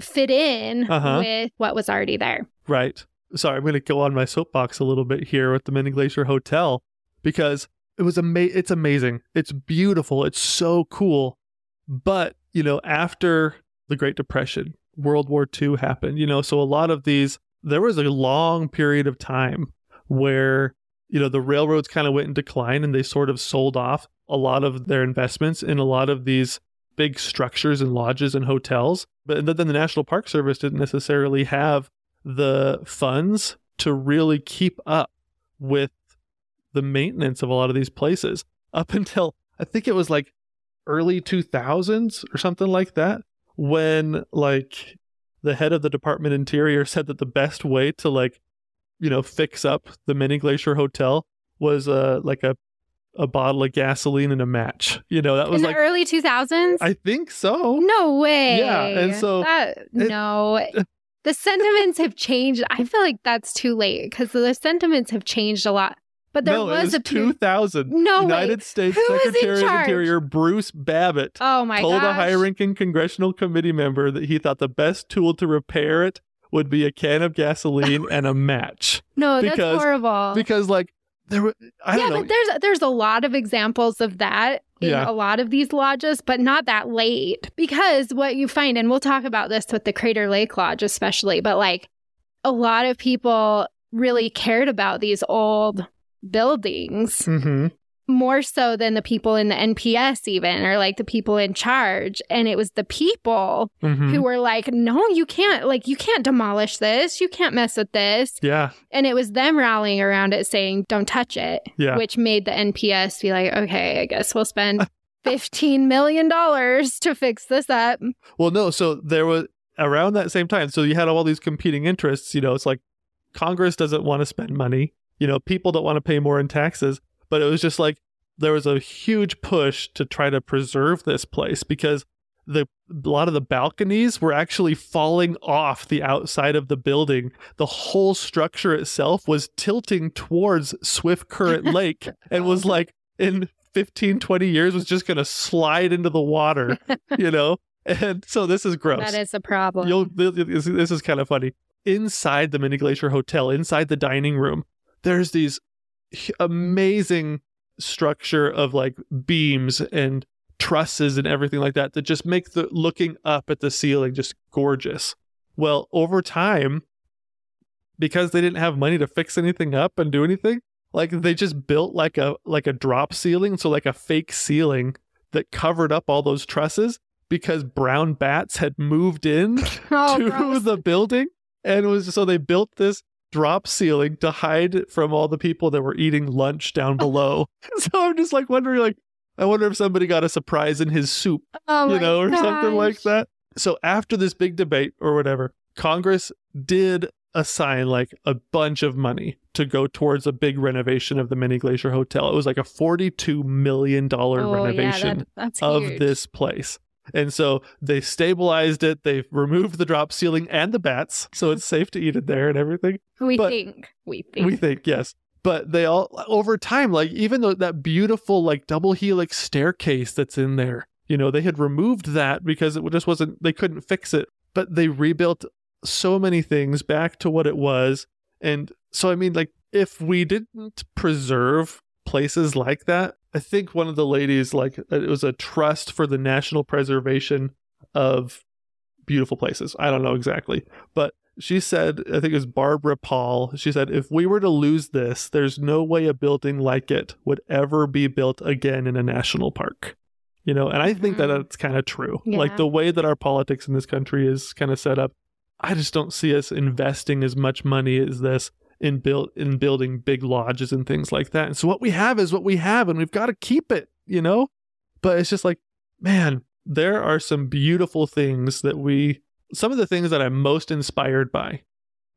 fit in Uh-huh. with what was already there. Right. Sorry, I'm going to go on my soapbox a little bit here with the Many Glacier Hotel because it was ama- it's amazing. It's beautiful. It's so cool. But, you know, after the Great Depression, World War II happened, you know, so a lot of these there was a long period of time where, you know, the railroads kind of went in decline and they sort of sold off a lot of their investments in a lot of these big structures and lodges and hotels. But then the National Park Service didn't necessarily have the funds to really keep up with the maintenance of a lot of these places up until I think it was like early 2000s or something like that when like the head of the Department Interior said that the best way to like you know fix up the Many Glacier hotel was uh like a a bottle of gasoline and a match you know that was In the like early 2000s? I think so No way. Yeah, and so That- no. the sentiments have changed. I feel like that's too late because the sentiments have changed a lot. But there no, was, it was a 2000. No way. United States Who Secretary of? Interior Bruce Babbitt Oh my told a high-ranking congressional committee member that he thought the best tool to repair it would be a can of gasoline and a match No, that's horrible. because like there were I yeah, don't know but there's there's a lot of examples of that in Yeah. a lot of these lodges, but not that late. Because what you find, and we'll talk about this with the Crater Lake Lodge especially, but like a lot of people really cared about these old buildings Mhm. More so than the people in the NPS even or like the people in charge and it was the people Mhm. who were like no you can't like you can't demolish this you can't mess with this yeah and it was them rallying around it saying don't touch it yeah which made the NPS be like okay I guess we'll spend 15 million dollars to fix this up Well, no. So there was around that same time. So you had all these competing interests. You know, it's like Congress doesn't want to spend money. You know, people don't want to pay more in taxes. But it was just like there was a huge push to try to preserve this place because the a lot of the balconies were actually falling off the outside of the building. The whole structure itself was tilting towards Swift Current Lake and was like in 15 20 years was just going to slide into the water, you know? And so this is gross. that is a problem You'll this, this is kind of funny. Inside the Many Glacier Hotel, inside the dining room, there's these amazing structure of like beams and trusses and everything like that that just make the looking up at the ceiling just gorgeous. Well, over time, because they didn't have money to fix anything up and do anything, like they just built like a like a drop ceiling, so like a fake ceiling that covered up all those trusses because brown bats had moved in Oh, to gross. the building and it was so they built this drop ceiling to hide from all the people that were eating lunch down below. so I'm just like wondering like I wonder if somebody got a surprise in his soup oh you know, or something like that. So after this big debate or whatever, Congress did assign like a bunch of money to go towards a big renovation of the Many Glacier Hotel. It was like a $42 million Oh, yeah, renovation that- of huge. this place. And so they stabilized it. They've removed the drop ceiling and the bats. So it's safe to eat it there and everything. We but- think. We think. We think, yes. But they all, over time, like even though that beautiful, like double helix staircase that's in there, you know, they had removed that because it just wasn't, they couldn't fix it. But they rebuilt so many things back to what it was. And so, I mean, like, if we didn't preserve places like that, I think one of the ladies, like, it was a trust for the national preservation of beautiful places. I don't know exactly. But she said, I think it was Barbara Paul. She said, if we were to lose this, there's no way a building like it would ever be built again in a national park. You know, and I think that Mhm. that's kind of true. Yeah. Like the way that our politics in this country is kind of set up, I just don't see us investing as much money as this in build in building big lodges and things like that. And so what we have is what we have, and we've got to keep it. You know, but it's just like, man, there are some beautiful things that we some of the things that I'm most inspired by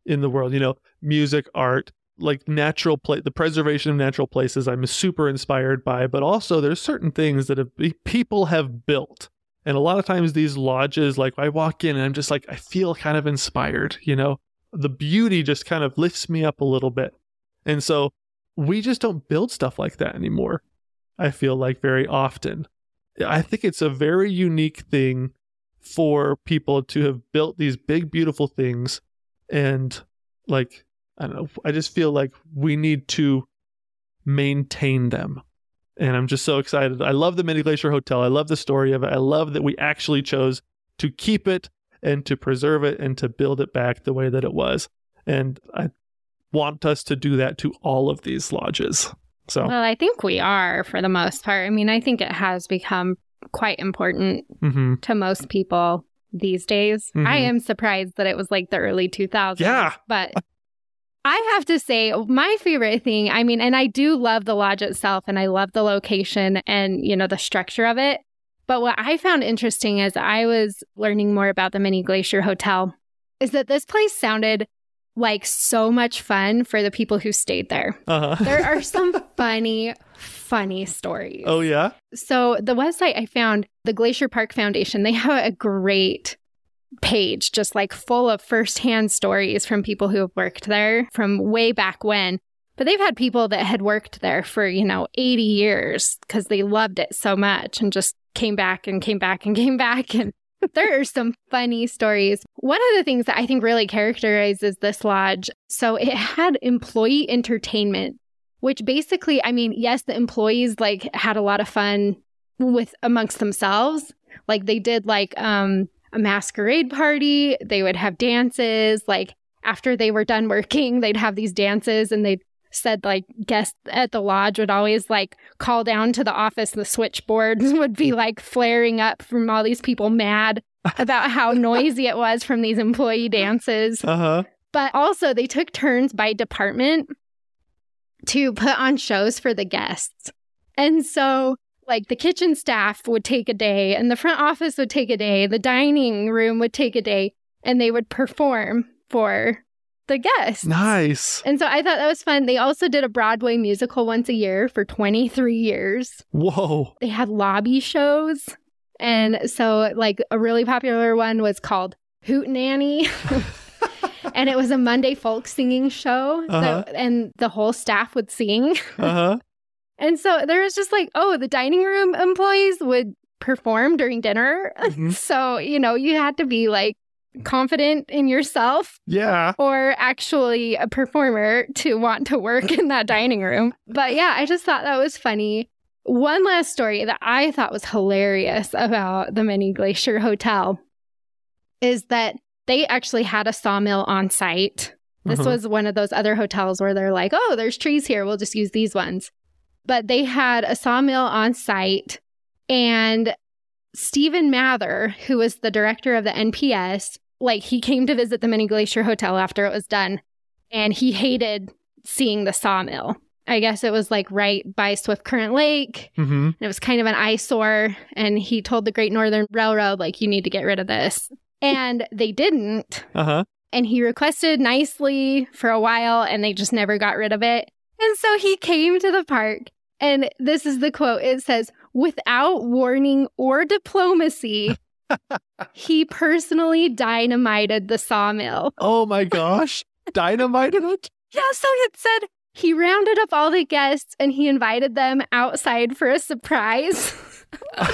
in the world, you know, music, art, like natural play the preservation of natural places I'm super inspired by, but also there's certain things that have, people have built. And a lot of times these lodges like I walk in and I'm just like I feel kind of inspired, you know. The beauty just kind of lifts me up a little bit. And so we just don't build stuff like that anymore. I feel like very often. I think it's a very unique thing for people to have built these big, beautiful things. And like, I don't know, I just feel like we need to maintain them. And I'm just so excited. I love the Many Glacier Hotel. I love the story of it. I love that we actually chose to keep it and to preserve it and to build it back the way that it was. And I want us to do that to all of these lodges. So, Well, I think we are for the most part. I mean, I think it has become quite important mhm. to most people these days. Mhm. I am surprised that it was like the early 2000s. Yeah. But I have to say, my favorite thing, I mean, and I do love the lodge itself and I love the location and, you know, the structure of it. But what I found interesting as I was learning more about the Many Glacier Hotel is that this place sounded like so much fun for the people who stayed there. uh-huh. There are some funny, funny stories. oh, yeah. So the website I found, the Glacier Park Foundation, they have a great page just like full of firsthand stories from people who have worked there from way back when. But they've had people that had worked there for, you know, 80 years because they loved it so much and just came back and came back and came back. And there are some funny stories. One of the things that I think really characterizes this lodge so it had employee entertainment which basically i mean yes the employees like had a lot of fun with amongst themselves like they did like um a masquerade party they would have dances like after they were done working they'd have these dances and they'd said like guests at the lodge would always like call down to the office the switchboards would be like flaring up from all these people mad about how noisy it was from these employee dances Uh huh. but also they took turns by department to put on shows for the guests. And so, like, the kitchen staff would take a day, and the front office would take a day, the dining room would take a day, and they would perform for the guests. Nice. And so I thought that was fun. They also did a Broadway musical once a year for 23 years. Whoa. They had lobby shows. And so, like, a really popular one was called Hoot Nanny. and it was a Monday folk singing show. Uh-huh. That, and the whole staff would sing. Uh huh. And so there was just like, oh, the dining room employees would perform during dinner. Mhm. So, you know, you had to be like confident in yourself Yeah. or actually a performer to want to work in that dining room. But yeah, I just thought that was funny. One last story that I thought was hilarious about the Many Glacier Hotel is that they actually had a sawmill on site This Uh-huh. was one of those other hotels where they're like, oh, there's trees here. We'll just use these ones. But they had a sawmill on site. And Stephen Mather, who was the director of the NPS, like he came to visit the Many Glacier Hotel after it was done. And he hated seeing the sawmill. I guess it was like right by Swift Current Lake. Mm-hmm. And it was kind of an eyesore. And he told the Great Northern Railroad, like, you need to get rid of this. And they didn't. Uh huh. And he requested nicely for a while, and they just never got rid of it. And so he came to the park. And this is the quote it says, without warning or diplomacy, he personally dynamited the sawmill. Oh my gosh. Dynamited it? Yeah, so it said he rounded up all the guests and he invited them outside for a surprise. and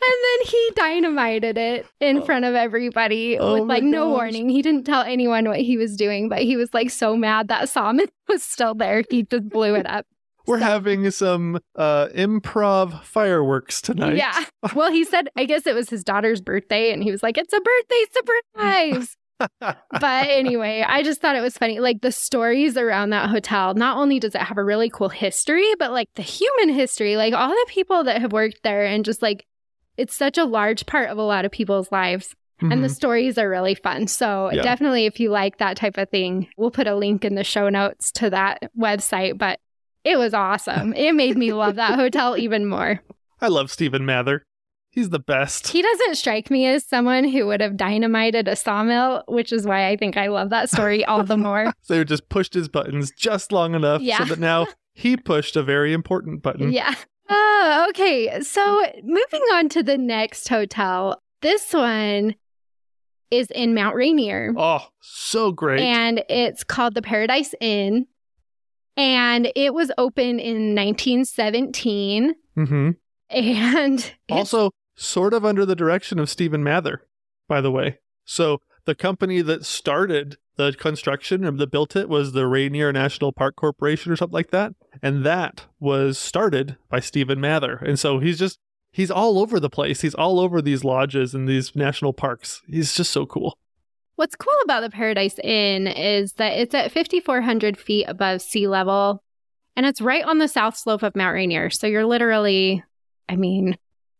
then he dynamited it in oh. front of everybody Oh with like no gosh. warning. He didn't tell anyone what he was doing, but he was like so mad that Sawman was still there. He just blew it up. We're So- having some uh, improv fireworks tonight. Yeah. Well, he said, I guess it was his daughter's birthday, and he was like, it's a birthday surprise. but anyway, I just thought it was funny. Like the stories around that hotel, not only does it have a really cool history, but like the human history, like all the people that have worked there, and just like it's such a large part of a lot of people's lives. And the Mhm. stories are really fun. So Yeah. definitely, if you like that type of thing, we'll put a link in the show notes to that website. But it was awesome. It made me love that hotel even more. I love Stephen Mather. He's the best. He doesn't strike me as someone who would have dynamited a sawmill, which is why I think I love that story all the more. So he just pushed his buttons just long enough Yeah. so that now he pushed a very important button. Yeah. Oh, okay. So moving on to the next hotel. This one is in Mount Rainier. Oh, so great. and it's called the Paradise Inn. And it was open in 1917. Mm-hmm. And Also, sort of under the direction of Stephen Mather, by the way. So the company that started the construction or that built it was the Rainier National Park Corporation or something like that. And that was started by Stephen Mather. And so he's just he's all over the place. He's all over these lodges and these national parks. He's just so cool. What's cool about the Paradise Inn is that it's at 5,400 feet above sea level and it's right on the south slope of Mount Rainier. So you're literally, I mean,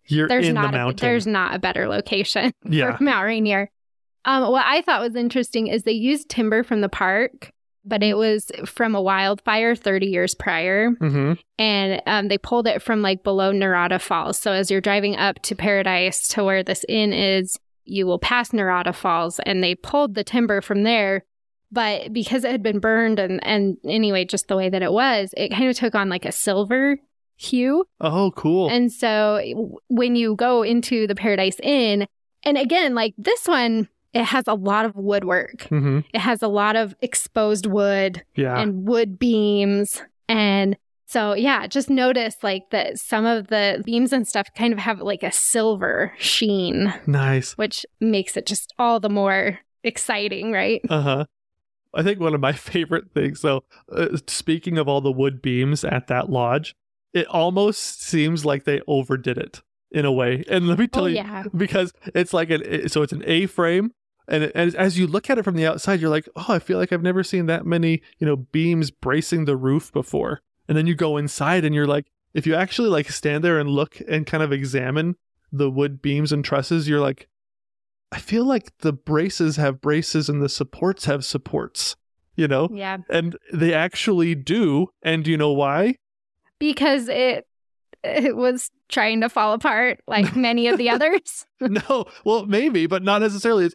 You're there's in not the a, mountain. there's not a better location yeah. for Mount Rainier. Um, what I thought was interesting is they used timber from the park, but it was from a wildfire 30 years prior. hmm and um, they pulled it from like below Narada Falls. So as you're driving up to Paradise to where this inn is, you will pass Narada Falls, and they pulled the timber from there. But because it had been burned, and and anyway, just the way that it was, it kind of took on like a silver hue. Oh, cool. And so when you go into the Paradise Inn, and again, like this one, it has a lot of woodwork. hmm It has a lot of exposed wood Yeah. and wood beams. And so, yeah, just notice like that some of the beams and stuff kind of have like a silver sheen, nice. which makes it just all the more exciting, right? Uh huh. I think one of my favorite things. So, uh, speaking of all the wood beams at that lodge, it almost seems like they overdid it in a way. And let me tell Oh, you, yeah. because it's like an so it's an A frame, and, and as you look at it from the outside, you're like, oh, I feel like I've never seen that many you know beams bracing the roof before. And then you go inside, and you're like, if you actually like stand there and look and kind of examine the wood beams and trusses, you're like, I feel like the braces have braces and the supports have supports. You know, Yeah. and they actually do. And do you know why? Because it it was trying to fall apart like many of the others. no, well, maybe, but not necessarily. It's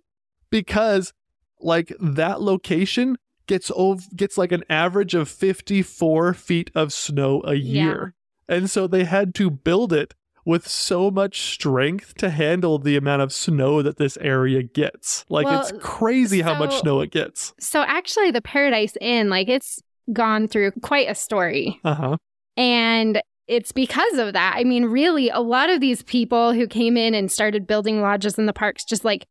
because like that location gets over gets like an average of 54 feet of snow a Yeah. year. And so they had to build it with so much strength to handle the amount of snow that this area gets. Like Well, it's crazy how much snow it gets. So actually the Paradise Inn, like it's gone through quite a story. Uh-huh. And it's because of that. I mean, really, a lot of these people who came in and started building lodges in the parks just like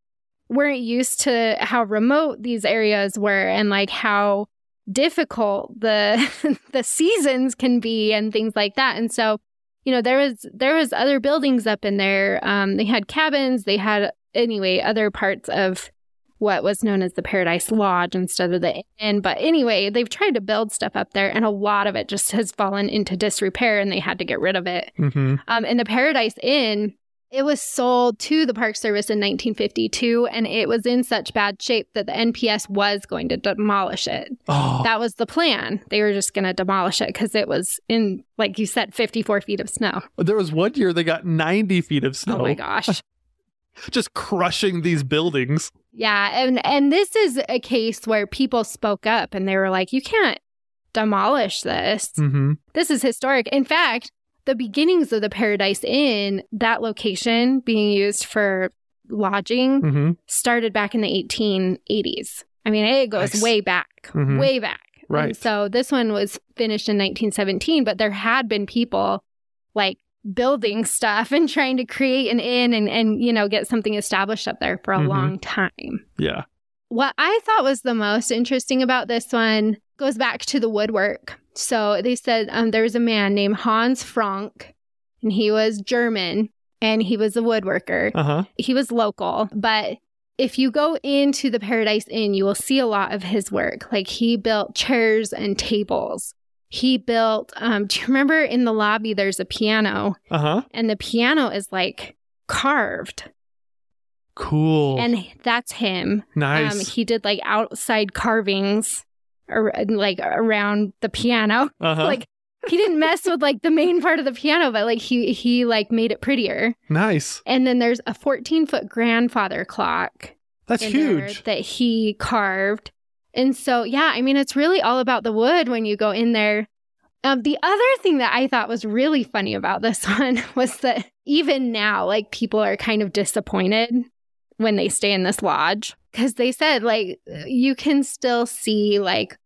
weren't used to how remote these areas were and like how difficult the the seasons can be and things like that. And so, you know, there was there was other buildings up in there. Um, they had cabins, they had anyway other parts of what was known as the Paradise Lodge instead of the inn. But anyway, they've tried to build stuff up there, and a lot of it just has fallen into disrepair, and they had to get rid of it. hmm Um, and the Paradise Inn, it was sold to the Park Service in 1952, and it was in such bad shape that the NPS was going to demolish it. Oh, That was the plan. They were just going to demolish it because it was in, like you said, 54 feet of snow. there was one year they got 90 feet of snow, Oh my gosh. just crushing these buildings. Yeah, and and this is a case where people spoke up and they were like, "You can't demolish this. hmm This is historic." In fact, the beginnings of the Paradise Inn, that location being used for lodging, hmm started back in the 1880s. I mean, it goes Nice. way back, Mhm. way back. And Right. so this one was finished in 1917, but there had been people like building stuff and trying to create an inn and, and you know, get something established up there for a Mhm. long time. Yeah. What I thought was the most interesting about this one goes back to the woodwork. So they said um, there was a man named Hans Frank, and he was German, and he was a woodworker. Uh huh. He was local, but if you go into the Paradise Inn, you will see a lot of his work. Like he built chairs and tables. He built, um, do you remember in the lobby there's a piano, Uh huh. and the piano is like carved, Cool. and that's him. nice. Um, he did like outside carvings, like around the piano. uh huh. Like he didn't mess with like the main part of the piano, but like he he like made it prettier. nice. And then there's a 14 foot grandfather clock That's huge. that he carved. And so yeah, I mean it's really all about the wood when you go in there. Um, the other thing that I thought was really funny about this one was that even now, like people are kind of disappointed when they stay in this lodge because they said like you can still see like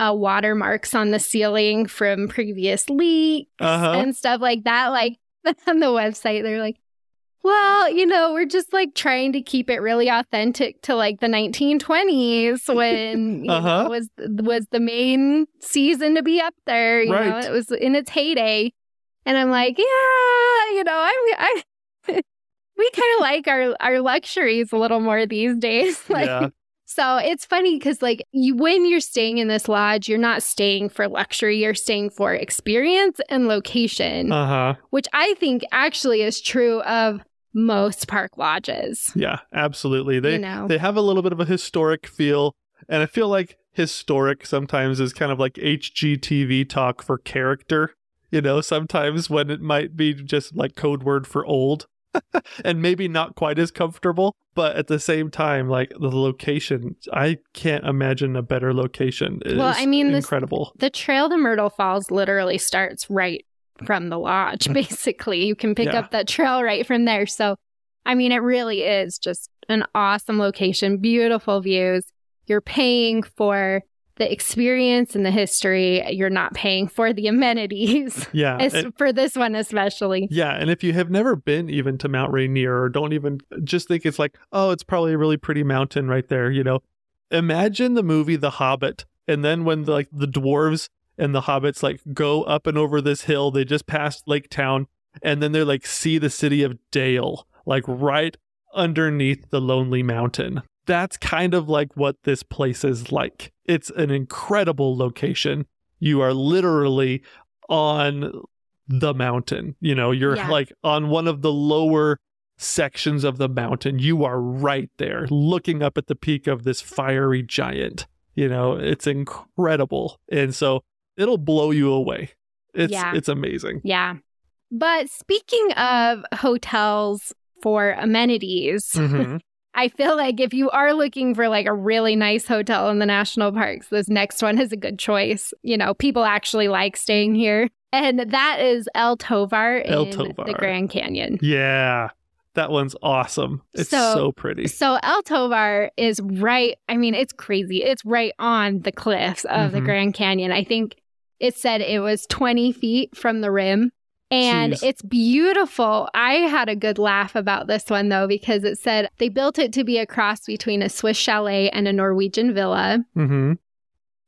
uh, watermarks on the ceiling from previous leaks Uh-huh. and stuff like that. Like on the website, they're like, well, you know, we're just like trying to keep it really authentic to like the 1920s when Uh-huh. know, was was the main season to be up there. You know, it was in its heyday, and I'm like, yeah, you know, I'm. I, we kind of like our our luxuries a little more these days. like, Yeah. so it's funny because, like, you when you're staying in this lodge, you're not staying for luxury. You're staying for experience and location, Uh huh. which I think actually is true of most park lodges. Yeah. Absolutely. They you know, they have a little bit of a historic feel, and I feel like historic sometimes is kind of like HGTV talk for character. You know, sometimes when it might be just like code word for old. and maybe not quite as comfortable, but at the same time, like the location, I can't imagine a better location. It Well, is I mean, this- incredible. the trail to Myrtle Falls literally starts right from the lodge. Basically, you can pick Yeah. up that trail right from there. So, I mean, it really is just an awesome location, beautiful views. You're paying for the experience and the history. You're not paying for the amenities. yeah, and- for this one especially. yeah, and if you have never been even to Mount Rainier, or don't even just think it's like, oh, it's probably a really pretty mountain right there. You know, imagine the movie The Hobbit, and then when the, like the dwarves and the hobbits like go up and over this hill, they just passed Lake Town, and then they're like see the city of Dale, like right underneath the lonely mountain. That's kind of like what this place is like. It's an incredible location. You are literally on the mountain. You know, you're Yeah. like on one of the lower sections of the mountain. You are right there looking up at the peak of this fiery giant. You know, it's incredible. And so it'll blow you away. It's Yeah. it's amazing. Yeah. But speaking of hotels for amenities, Mhm. I feel like if you are looking for like a really nice hotel in the national parks, this next one is a good choice. You know, people actually like staying here. And that is El Tovar El in Tovar. the Grand Canyon. yeah. That one's awesome. It's So- so, pretty. So El Tovar is right, I mean, it's crazy. It's right on the cliffs of the Mhm. Grand Canyon. I think it said it was 20 feet from the rim. And Jeez. it's beautiful. I had a good laugh about this one though, because it said they built it to be a cross between a Swiss chalet and a Norwegian villa. hmm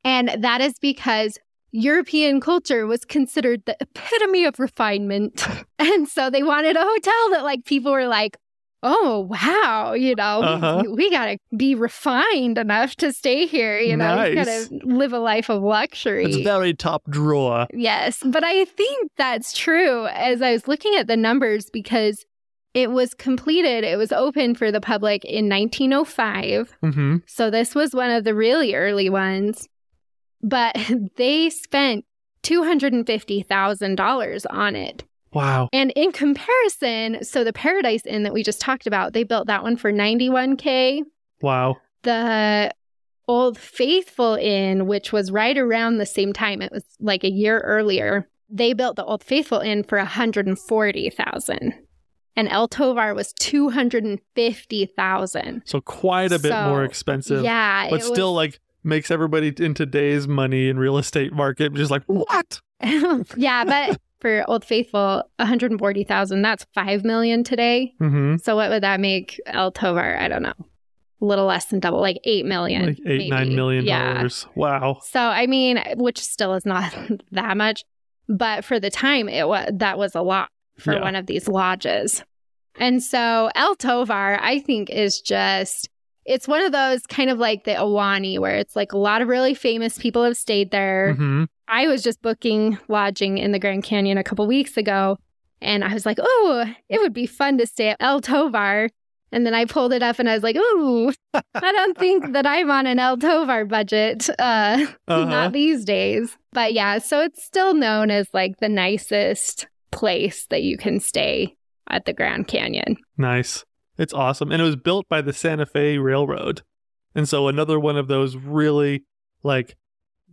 And that is because European culture was considered the epitome of refinement. and so they wanted a hotel that like people were like, oh wow you know Uh-huh. we, we gotta be refined enough to stay here you know we gotta live a life of luxury It's very top drawer. yes but i think that's true as i was looking at the numbers because it was completed it was open for the public in 1905 Mm-hmm. so this was one of the really early ones but they spent $250000 on it Wow. and in comparison, so the Paradise Inn that we just talked about, they built that one for 91K. Wow. The Old Faithful Inn, which was right around the same time, it was like a year earlier, they built the Old Faithful Inn for 140,000. And El Tovar was 250,000. So quite a bit So, more expensive. Yeah, But still like makes everybody in today's money and real estate market just like, what? yeah, but for Old Faithful, 140,000, that's 5 million today. Mm-hmm. So what would that make El Tovar? I don't know. A little less than double, like eight million. Like eight, nine maybe. million Yeah. dollars. Wow. So I mean, which still is not that much, but for the time, it was that was a lot for Yeah. one of these lodges. And so El Tovar, I think, is just it's one of those kind of like the Ahwahnee, where it's like a lot of really famous people have stayed there. Mm-hmm. I was just booking lodging in the Grand Canyon a couple weeks ago, and I was like, "Oh, it would be fun to stay at El Tovar." And then I pulled it up, and I was like, "Ooh, I don't think that I'm on an El Tovar budget, uh, Uh-huh. not these days." But yeah, so it's still known as like the nicest place that you can stay at the Grand Canyon. Nice. It's awesome. And it was built by the Santa Fe Railroad. And so another one of those really like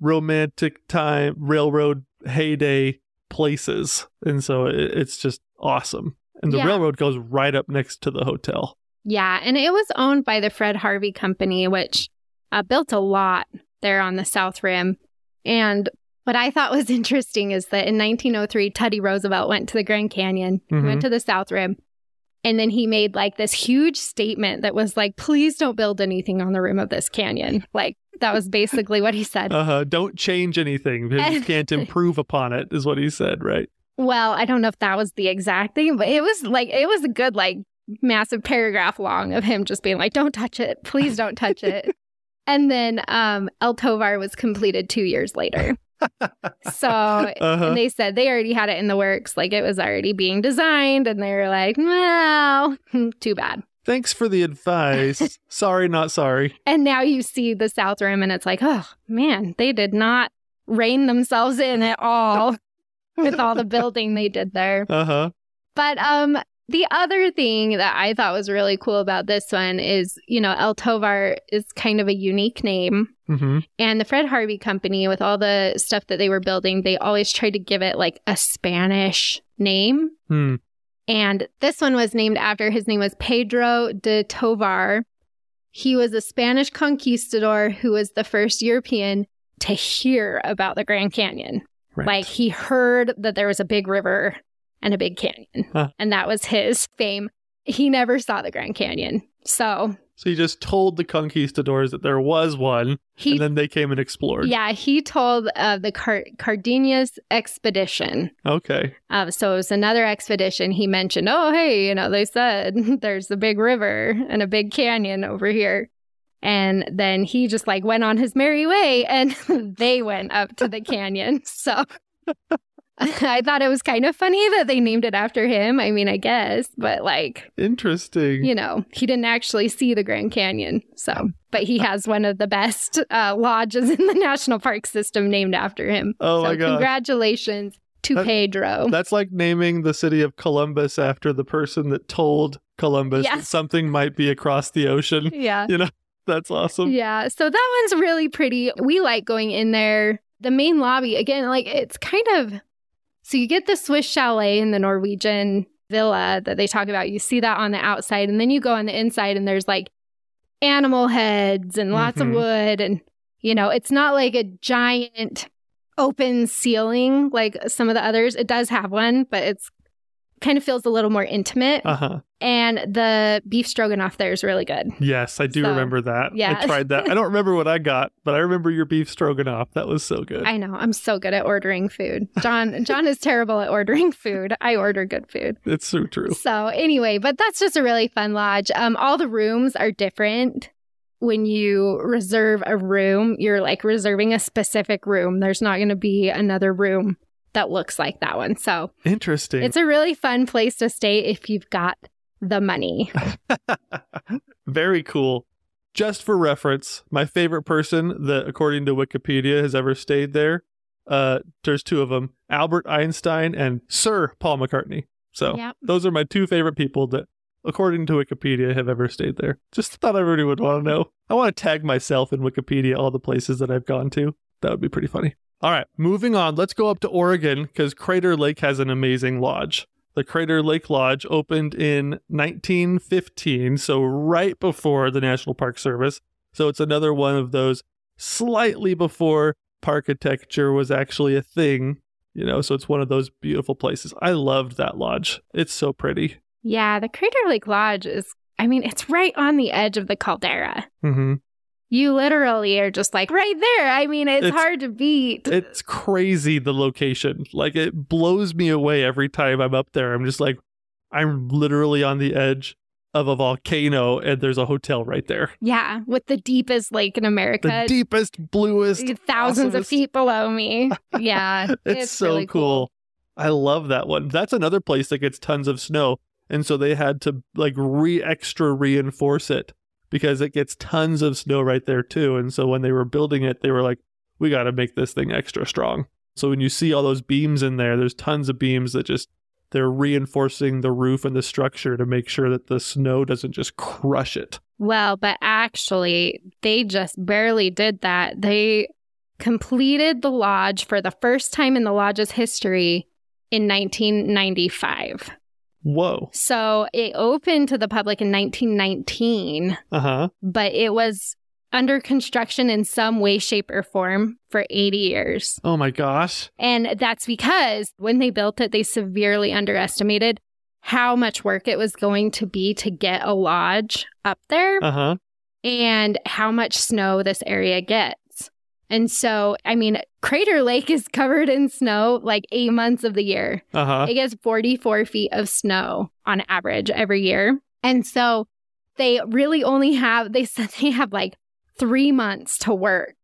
romantic time railroad heyday places. And so it, it's just awesome. And the Yeah. railroad goes right up next to the hotel. Yeah, and it was owned by the Fred Harvey Company, which uh, built a lot there on the South Rim. And what I thought was interesting is that in 1903, Teddy Roosevelt went to the Grand Canyon, he Mhm. went to the South Rim, and then he made like this huge statement that was like, please don't build anything on the rim of this canyon. Like, that was basically what he said. Uh-huh. Don't change anything. You can't improve upon it, is what he said, right? Well, I don't know if that was the exact thing, but it was like it was a good like massive paragraph long of him just being like, "Don't touch it, please don't touch it." and then um, El Tovar was completed two years later. So Uh-huh. and they said they already had it in the works, like it was already being designed, and they were like, "Well, too bad." Thanks for the advice. sorry, not sorry. And now you see the South Rim, and it's like, oh man, they did not rein themselves in at all with all the building they did there. Uh-huh. But um the other thing that I thought was really cool about this one is, you know, El Tovar is kind of a unique name. Mm-hmm. And the Fred Harvey Company, with all the stuff that they were building, they always tried to give it like a Spanish name. Hmm. And this one was named after his name was Pedro de Tovar. He was a Spanish conquistador who was the first European to hear about the Grand Canyon. Right. Like he heard that there was a big river and a big canyon, Huh. and that was his fame. He never saw the Grand Canyon. So So he just told the conquistadors that there was one, he, and then they came and explored. yeah, he told of the Car- Cardenas expedition. Okay. Uh, so it was another expedition. He mentioned, oh, hey, you know, they said there's a big river and a big canyon over here. And then he just like went on his merry way and they went up to the canyon. So I thought it was kind of funny that they named it after him. I mean, I guess, but like, Interesting. you know, he didn't actually see the Grand Canyon. So, but he has one of the best uh, lodges in the national park system named after him. Oh so my gosh. Congratulations to That- Pedro. That's like naming the city of Columbus after the person that told Columbus Yeah. that something might be across the ocean. yeah. You know. That's awesome. Yeah. So that one's really pretty. We like going in there. The main lobby, again, like it's kind of so you get the Swiss chalet in the Norwegian villa that they talk about. You see that on the outside, and then you go on the inside, and there's like animal heads and lots Mhm. of wood. And, you know, it's not like a giant open ceiling like some of the others. It does have one, but it's kind of feels a little more intimate. Uh huh. And the beef stroganoff there is really good. Yes, I do So, remember that. yeah. I tried that. I don't remember what I got, but I remember your beef stroganoff. That was so good. I know. I'm so good at ordering food. John John is terrible at ordering food. I order good food. it's so true. So anyway, but that's just a really fun lodge. Um, all the rooms are different. When you reserve a room, you're like reserving a specific room. There's not going to be another room that looks like that one. So Interesting. it's a really fun place to stay if you've got the money. Very cool. Just for reference, my favorite person that, according to Wikipedia, has ever stayed there, uh, there's two of them Albert Einstein and Sir Paul McCartney. So Yep. those are my two favorite people that, according to Wikipedia, have ever stayed there. Just thought everybody would want to know. I want to tag myself in Wikipedia all the places that I've gone to. That would be pretty funny. All right, moving on. Let's go up to Oregon because Crater Lake has an amazing lodge. The Crater Lake Lodge opened in 1915, so right before the National Park Service. So it's another one of those slightly before parkitecture was actually a thing, you know, so it's one of those beautiful places. I loved that lodge. It's so pretty. yeah, the Crater Lake Lodge is, I mean, it's right on the edge of the caldera. hmm You literally are just like right there. I mean, it's, It's- hard to beat. It's crazy the location. Like it blows me away every time I'm up there. I'm just like, I'm literally on the edge of a volcano and there's a hotel right there. yeah, with the deepest lake in America. The deepest, bluest. thousands of feet below me. Yeah, It's, so really cool. I love that one. That's another place that gets tons of snow. And so they had to like re extra reinforce it because it gets tons of snow right there too. And so when they were building it, they were like, we got to make this thing extra strong. So when you see all those beams in there, there's tons of beams that just they're reinforcing the roof and the structure to make sure that the snow doesn't just crush it. Well, but actually, they just barely did that. They completed the lodge for the first time in the lodge's history in 1995. Whoa. So it opened to the public in 1919, Uh huh. but it was under construction in some way, shape, or form for 80 years. Oh my gosh. And that's because when they built it, they severely underestimated how much work it was going to be to get a lodge up there Uh huh. and how much snow this area gets. And so, I mean, Crater Lake is covered in snow like eight months of the year. Uh huh. It gets 44 feet of snow on average every year. And so they really only have, they said they have like three months to work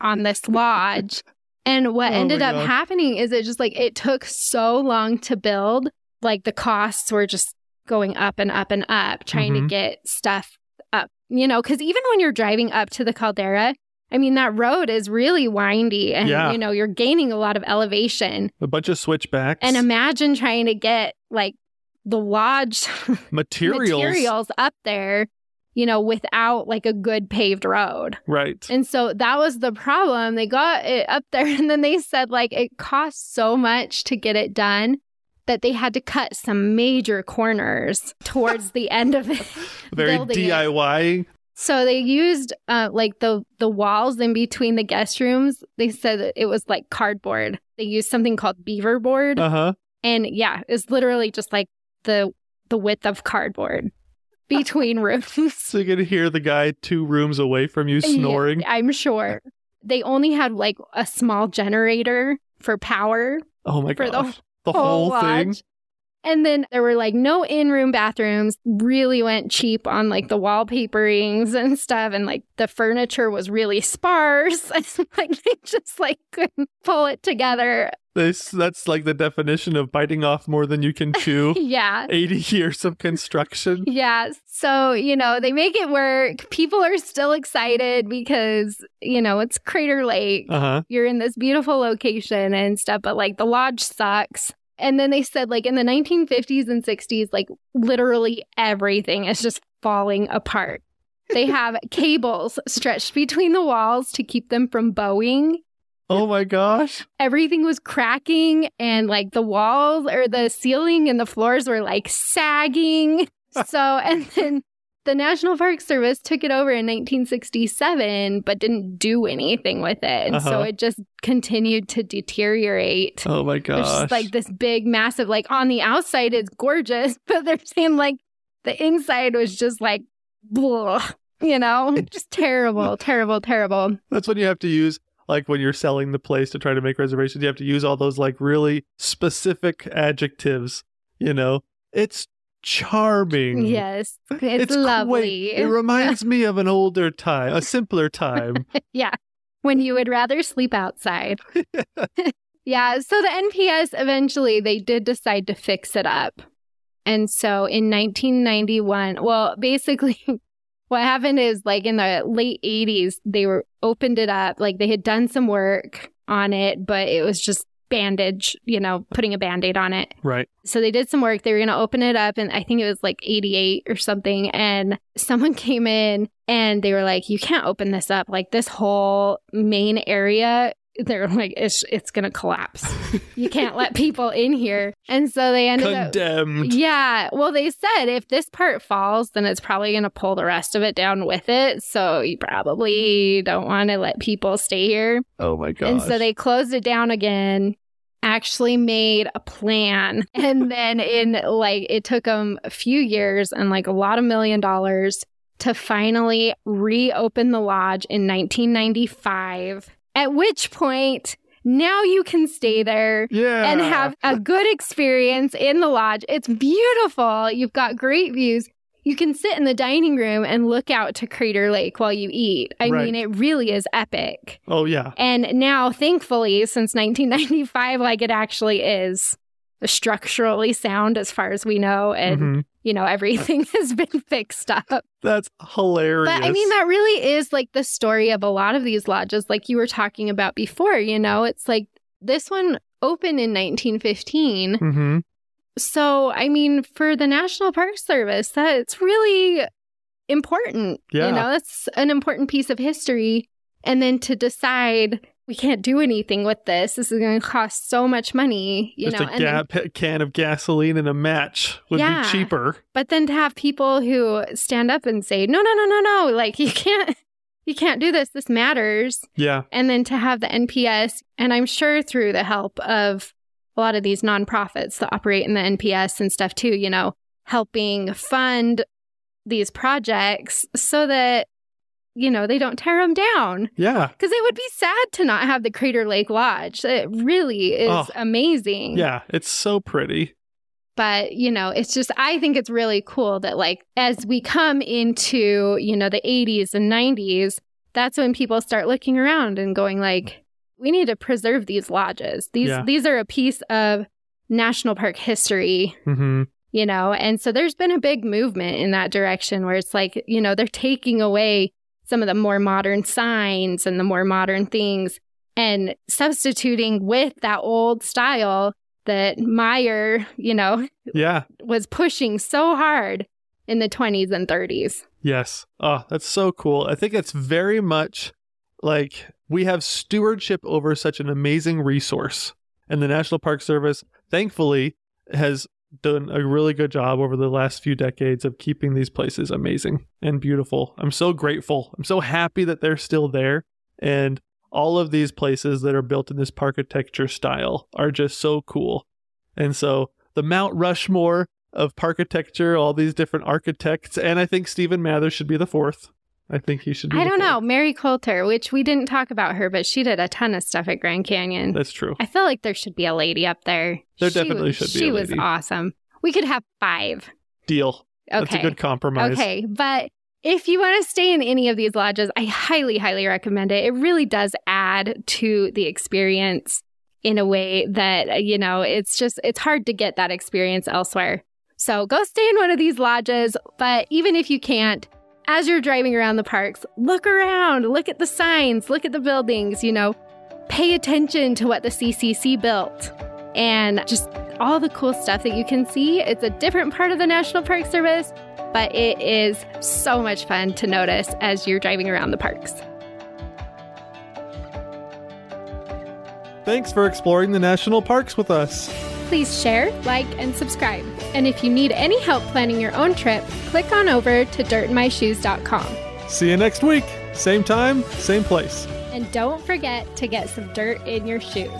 on this lodge. And what Oh ended up gosh. happening is it just like it took so long to build. Like the costs were just going up and up and up, trying Mhm. to get stuff up, you know, because even when you're driving up to the caldera, I mean, that road is really windy and, Yeah. you know, you're gaining a lot of elevation. A bunch of switchbacks. And imagine trying to get like the lodge materials. materials up there, you know, without like a good paved road. Right. And so that was the problem. They got it up there and then they said like it cost so much to get it done that they had to cut some major corners towards the end of it. Very DIY. it. So they used uh, like the the walls in between the guest rooms. They said that it was like cardboard. They used something called beaver board. Uh huh. And yeah, it's literally just like the the width of cardboard between rooms. So you can hear the guy two rooms away from you snoring. Yeah, I'm sure. They only had like a small generator for power Oh my god. For the. The, whole, thing. lodge. And then there were like no in-room bathrooms. Really went cheap on like the wallpaperings and stuff, and like the furniture was really sparse. Like they just like couldn't pull it together. This that's like the definition of biting off more than you can chew. Yeah, 80 years of construction. Yeah. So, you know, they make it work. People are still excited because, you know, it's Crater Lake. Uh-huh. You're in this beautiful location and stuff, but like the lodge sucks. And then they said, like, in the 1950s and 60s, like, literally everything is just falling apart. They have cables stretched between the walls to keep them from bowing. Oh my gosh. Everything was cracking, and like the walls or the ceiling and the floors were like sagging. So, and then the National Park Service took it over in 1967, but didn't do anything with it. And so Uh-huh. it just continued to deteriorate. Oh my It's gosh. just like this big, massive, like on the outside, it's gorgeous, but they're saying like the inside was just like, blah, you know, just terrible, terrible, terrible. That's when you have to use like when you're selling the place to try to make reservations, you have to use all those like really specific adjectives, you know. It's charming. Yes, it's. It's lovely. It reminds me of an older time, a simpler time. yeah, when you would rather sleep outside. yeah, so the NPS eventually they did decide to fix it up. And so in 1991, well, basically what happened is like in the late 80s they were opened it up, like they had done some work on it, but it was just bandage, you know, putting a band-aid on it. right. So they did some work. They were going to open it up, and I think it was like 88 or something. And someone came in and they were like, You can't open this up. Like, this whole main area, they're like, It's, it's going to collapse. You can't let people in here. And so they ended up. Condemned. Yeah. Well, they said if this part falls, then it's probably going to pull the rest of it down with it. So you probably don't want to let people stay here. Oh my god And so they closed it down again, actually made a plan. And then in like, it took them a few years and like a lot of million dollars to finally reopen the lodge in 1995. At which point, now you can stay there yeah. and have a good experience in the lodge. It's beautiful. You've got great views. You can sit in the dining room and look out to Crater Lake while you eat. I Right. mean, it really is epic. Oh yeah. And now, thankfully, since 1995, like it actually is structurally sound as far as we know. And, Mhm. you know, everything has been fixed up. That's hilarious. But I mean, that really is like the story of a lot of these lodges, like you were talking about before. You know, it's like this one opened in 1915. hmm So, I mean, for the National Park Service, that's really important. Yeah. You know, that's an important piece of history. And then to decide we can't do anything with this, this is going to cost so much money, you Just know. a and then- ga- pa- can of gasoline and a match would Yeah. be cheaper. but then to have people who stand up and say, no, no, no, no, no, like you can't. You can't do this. This matters. Yeah. And then to have the NPS, and I'm sure through the help of a lot of these nonprofits that operate in the NPS and stuff too, you know, helping fund these projects so that, you know, they don't tear them down. Yeah. Because it would be sad to not have the Crater Lake Lodge. It really is Oh, amazing. Yeah. It's so pretty. But, you know, it's just, I think it's really cool that, like, as we come into, you know, the 80s and 90s, that's when people start looking around and going, like, we need to preserve these lodges. These, Yeah. these are a piece of national park history, hmm you know? And so there's been a big movement in that direction where it's like, you know, they're taking away some of the more modern signs and the more modern things and substituting with that old style that Maier, you know, Yeah. was pushing so hard in the 20s and 30s. Yes. Oh, that's so cool. I think it's very much like we have stewardship over such an amazing resource. And the National Park Service, thankfully, has done a really good job over the last few decades of keeping these places amazing and beautiful. I'm so grateful. I'm so happy that they're still there. And all of these places that are built in this parkitecture style are just so cool. And so the Mount Rushmore of architecture, all these different architects, and I think Stephen Mather should be the fourth. I think you should be. I don't know. Mary Colter, which we didn't talk about her, but she did a ton of stuff at Grand Canyon. That's true. I feel like there should be a lady up there. There She definitely was- should be She was awesome. We could have five. Deal. Okay. That's a good compromise. Okay, but if you want to stay in any of these lodges, I highly, highly recommend it. It really does add to the experience in a way that, you know, it's just, it's hard to get that experience elsewhere. So go stay in one of these lodges. But even if you can't, as you're driving around the parks, look around, look at the signs, look at the buildings, you know, pay attention to what the CCC built and just all the cool stuff that you can see. It's a different part of the National Park Service, but it is so much fun to notice as you're driving around the parks. Thanks for exploring the national parks with us. Please share, like, and subscribe. And if you need any help planning your own trip, click on over to dirtinmyshoes.com. See you next week. Same time, same place. And don't forget to get some dirt in your shoes.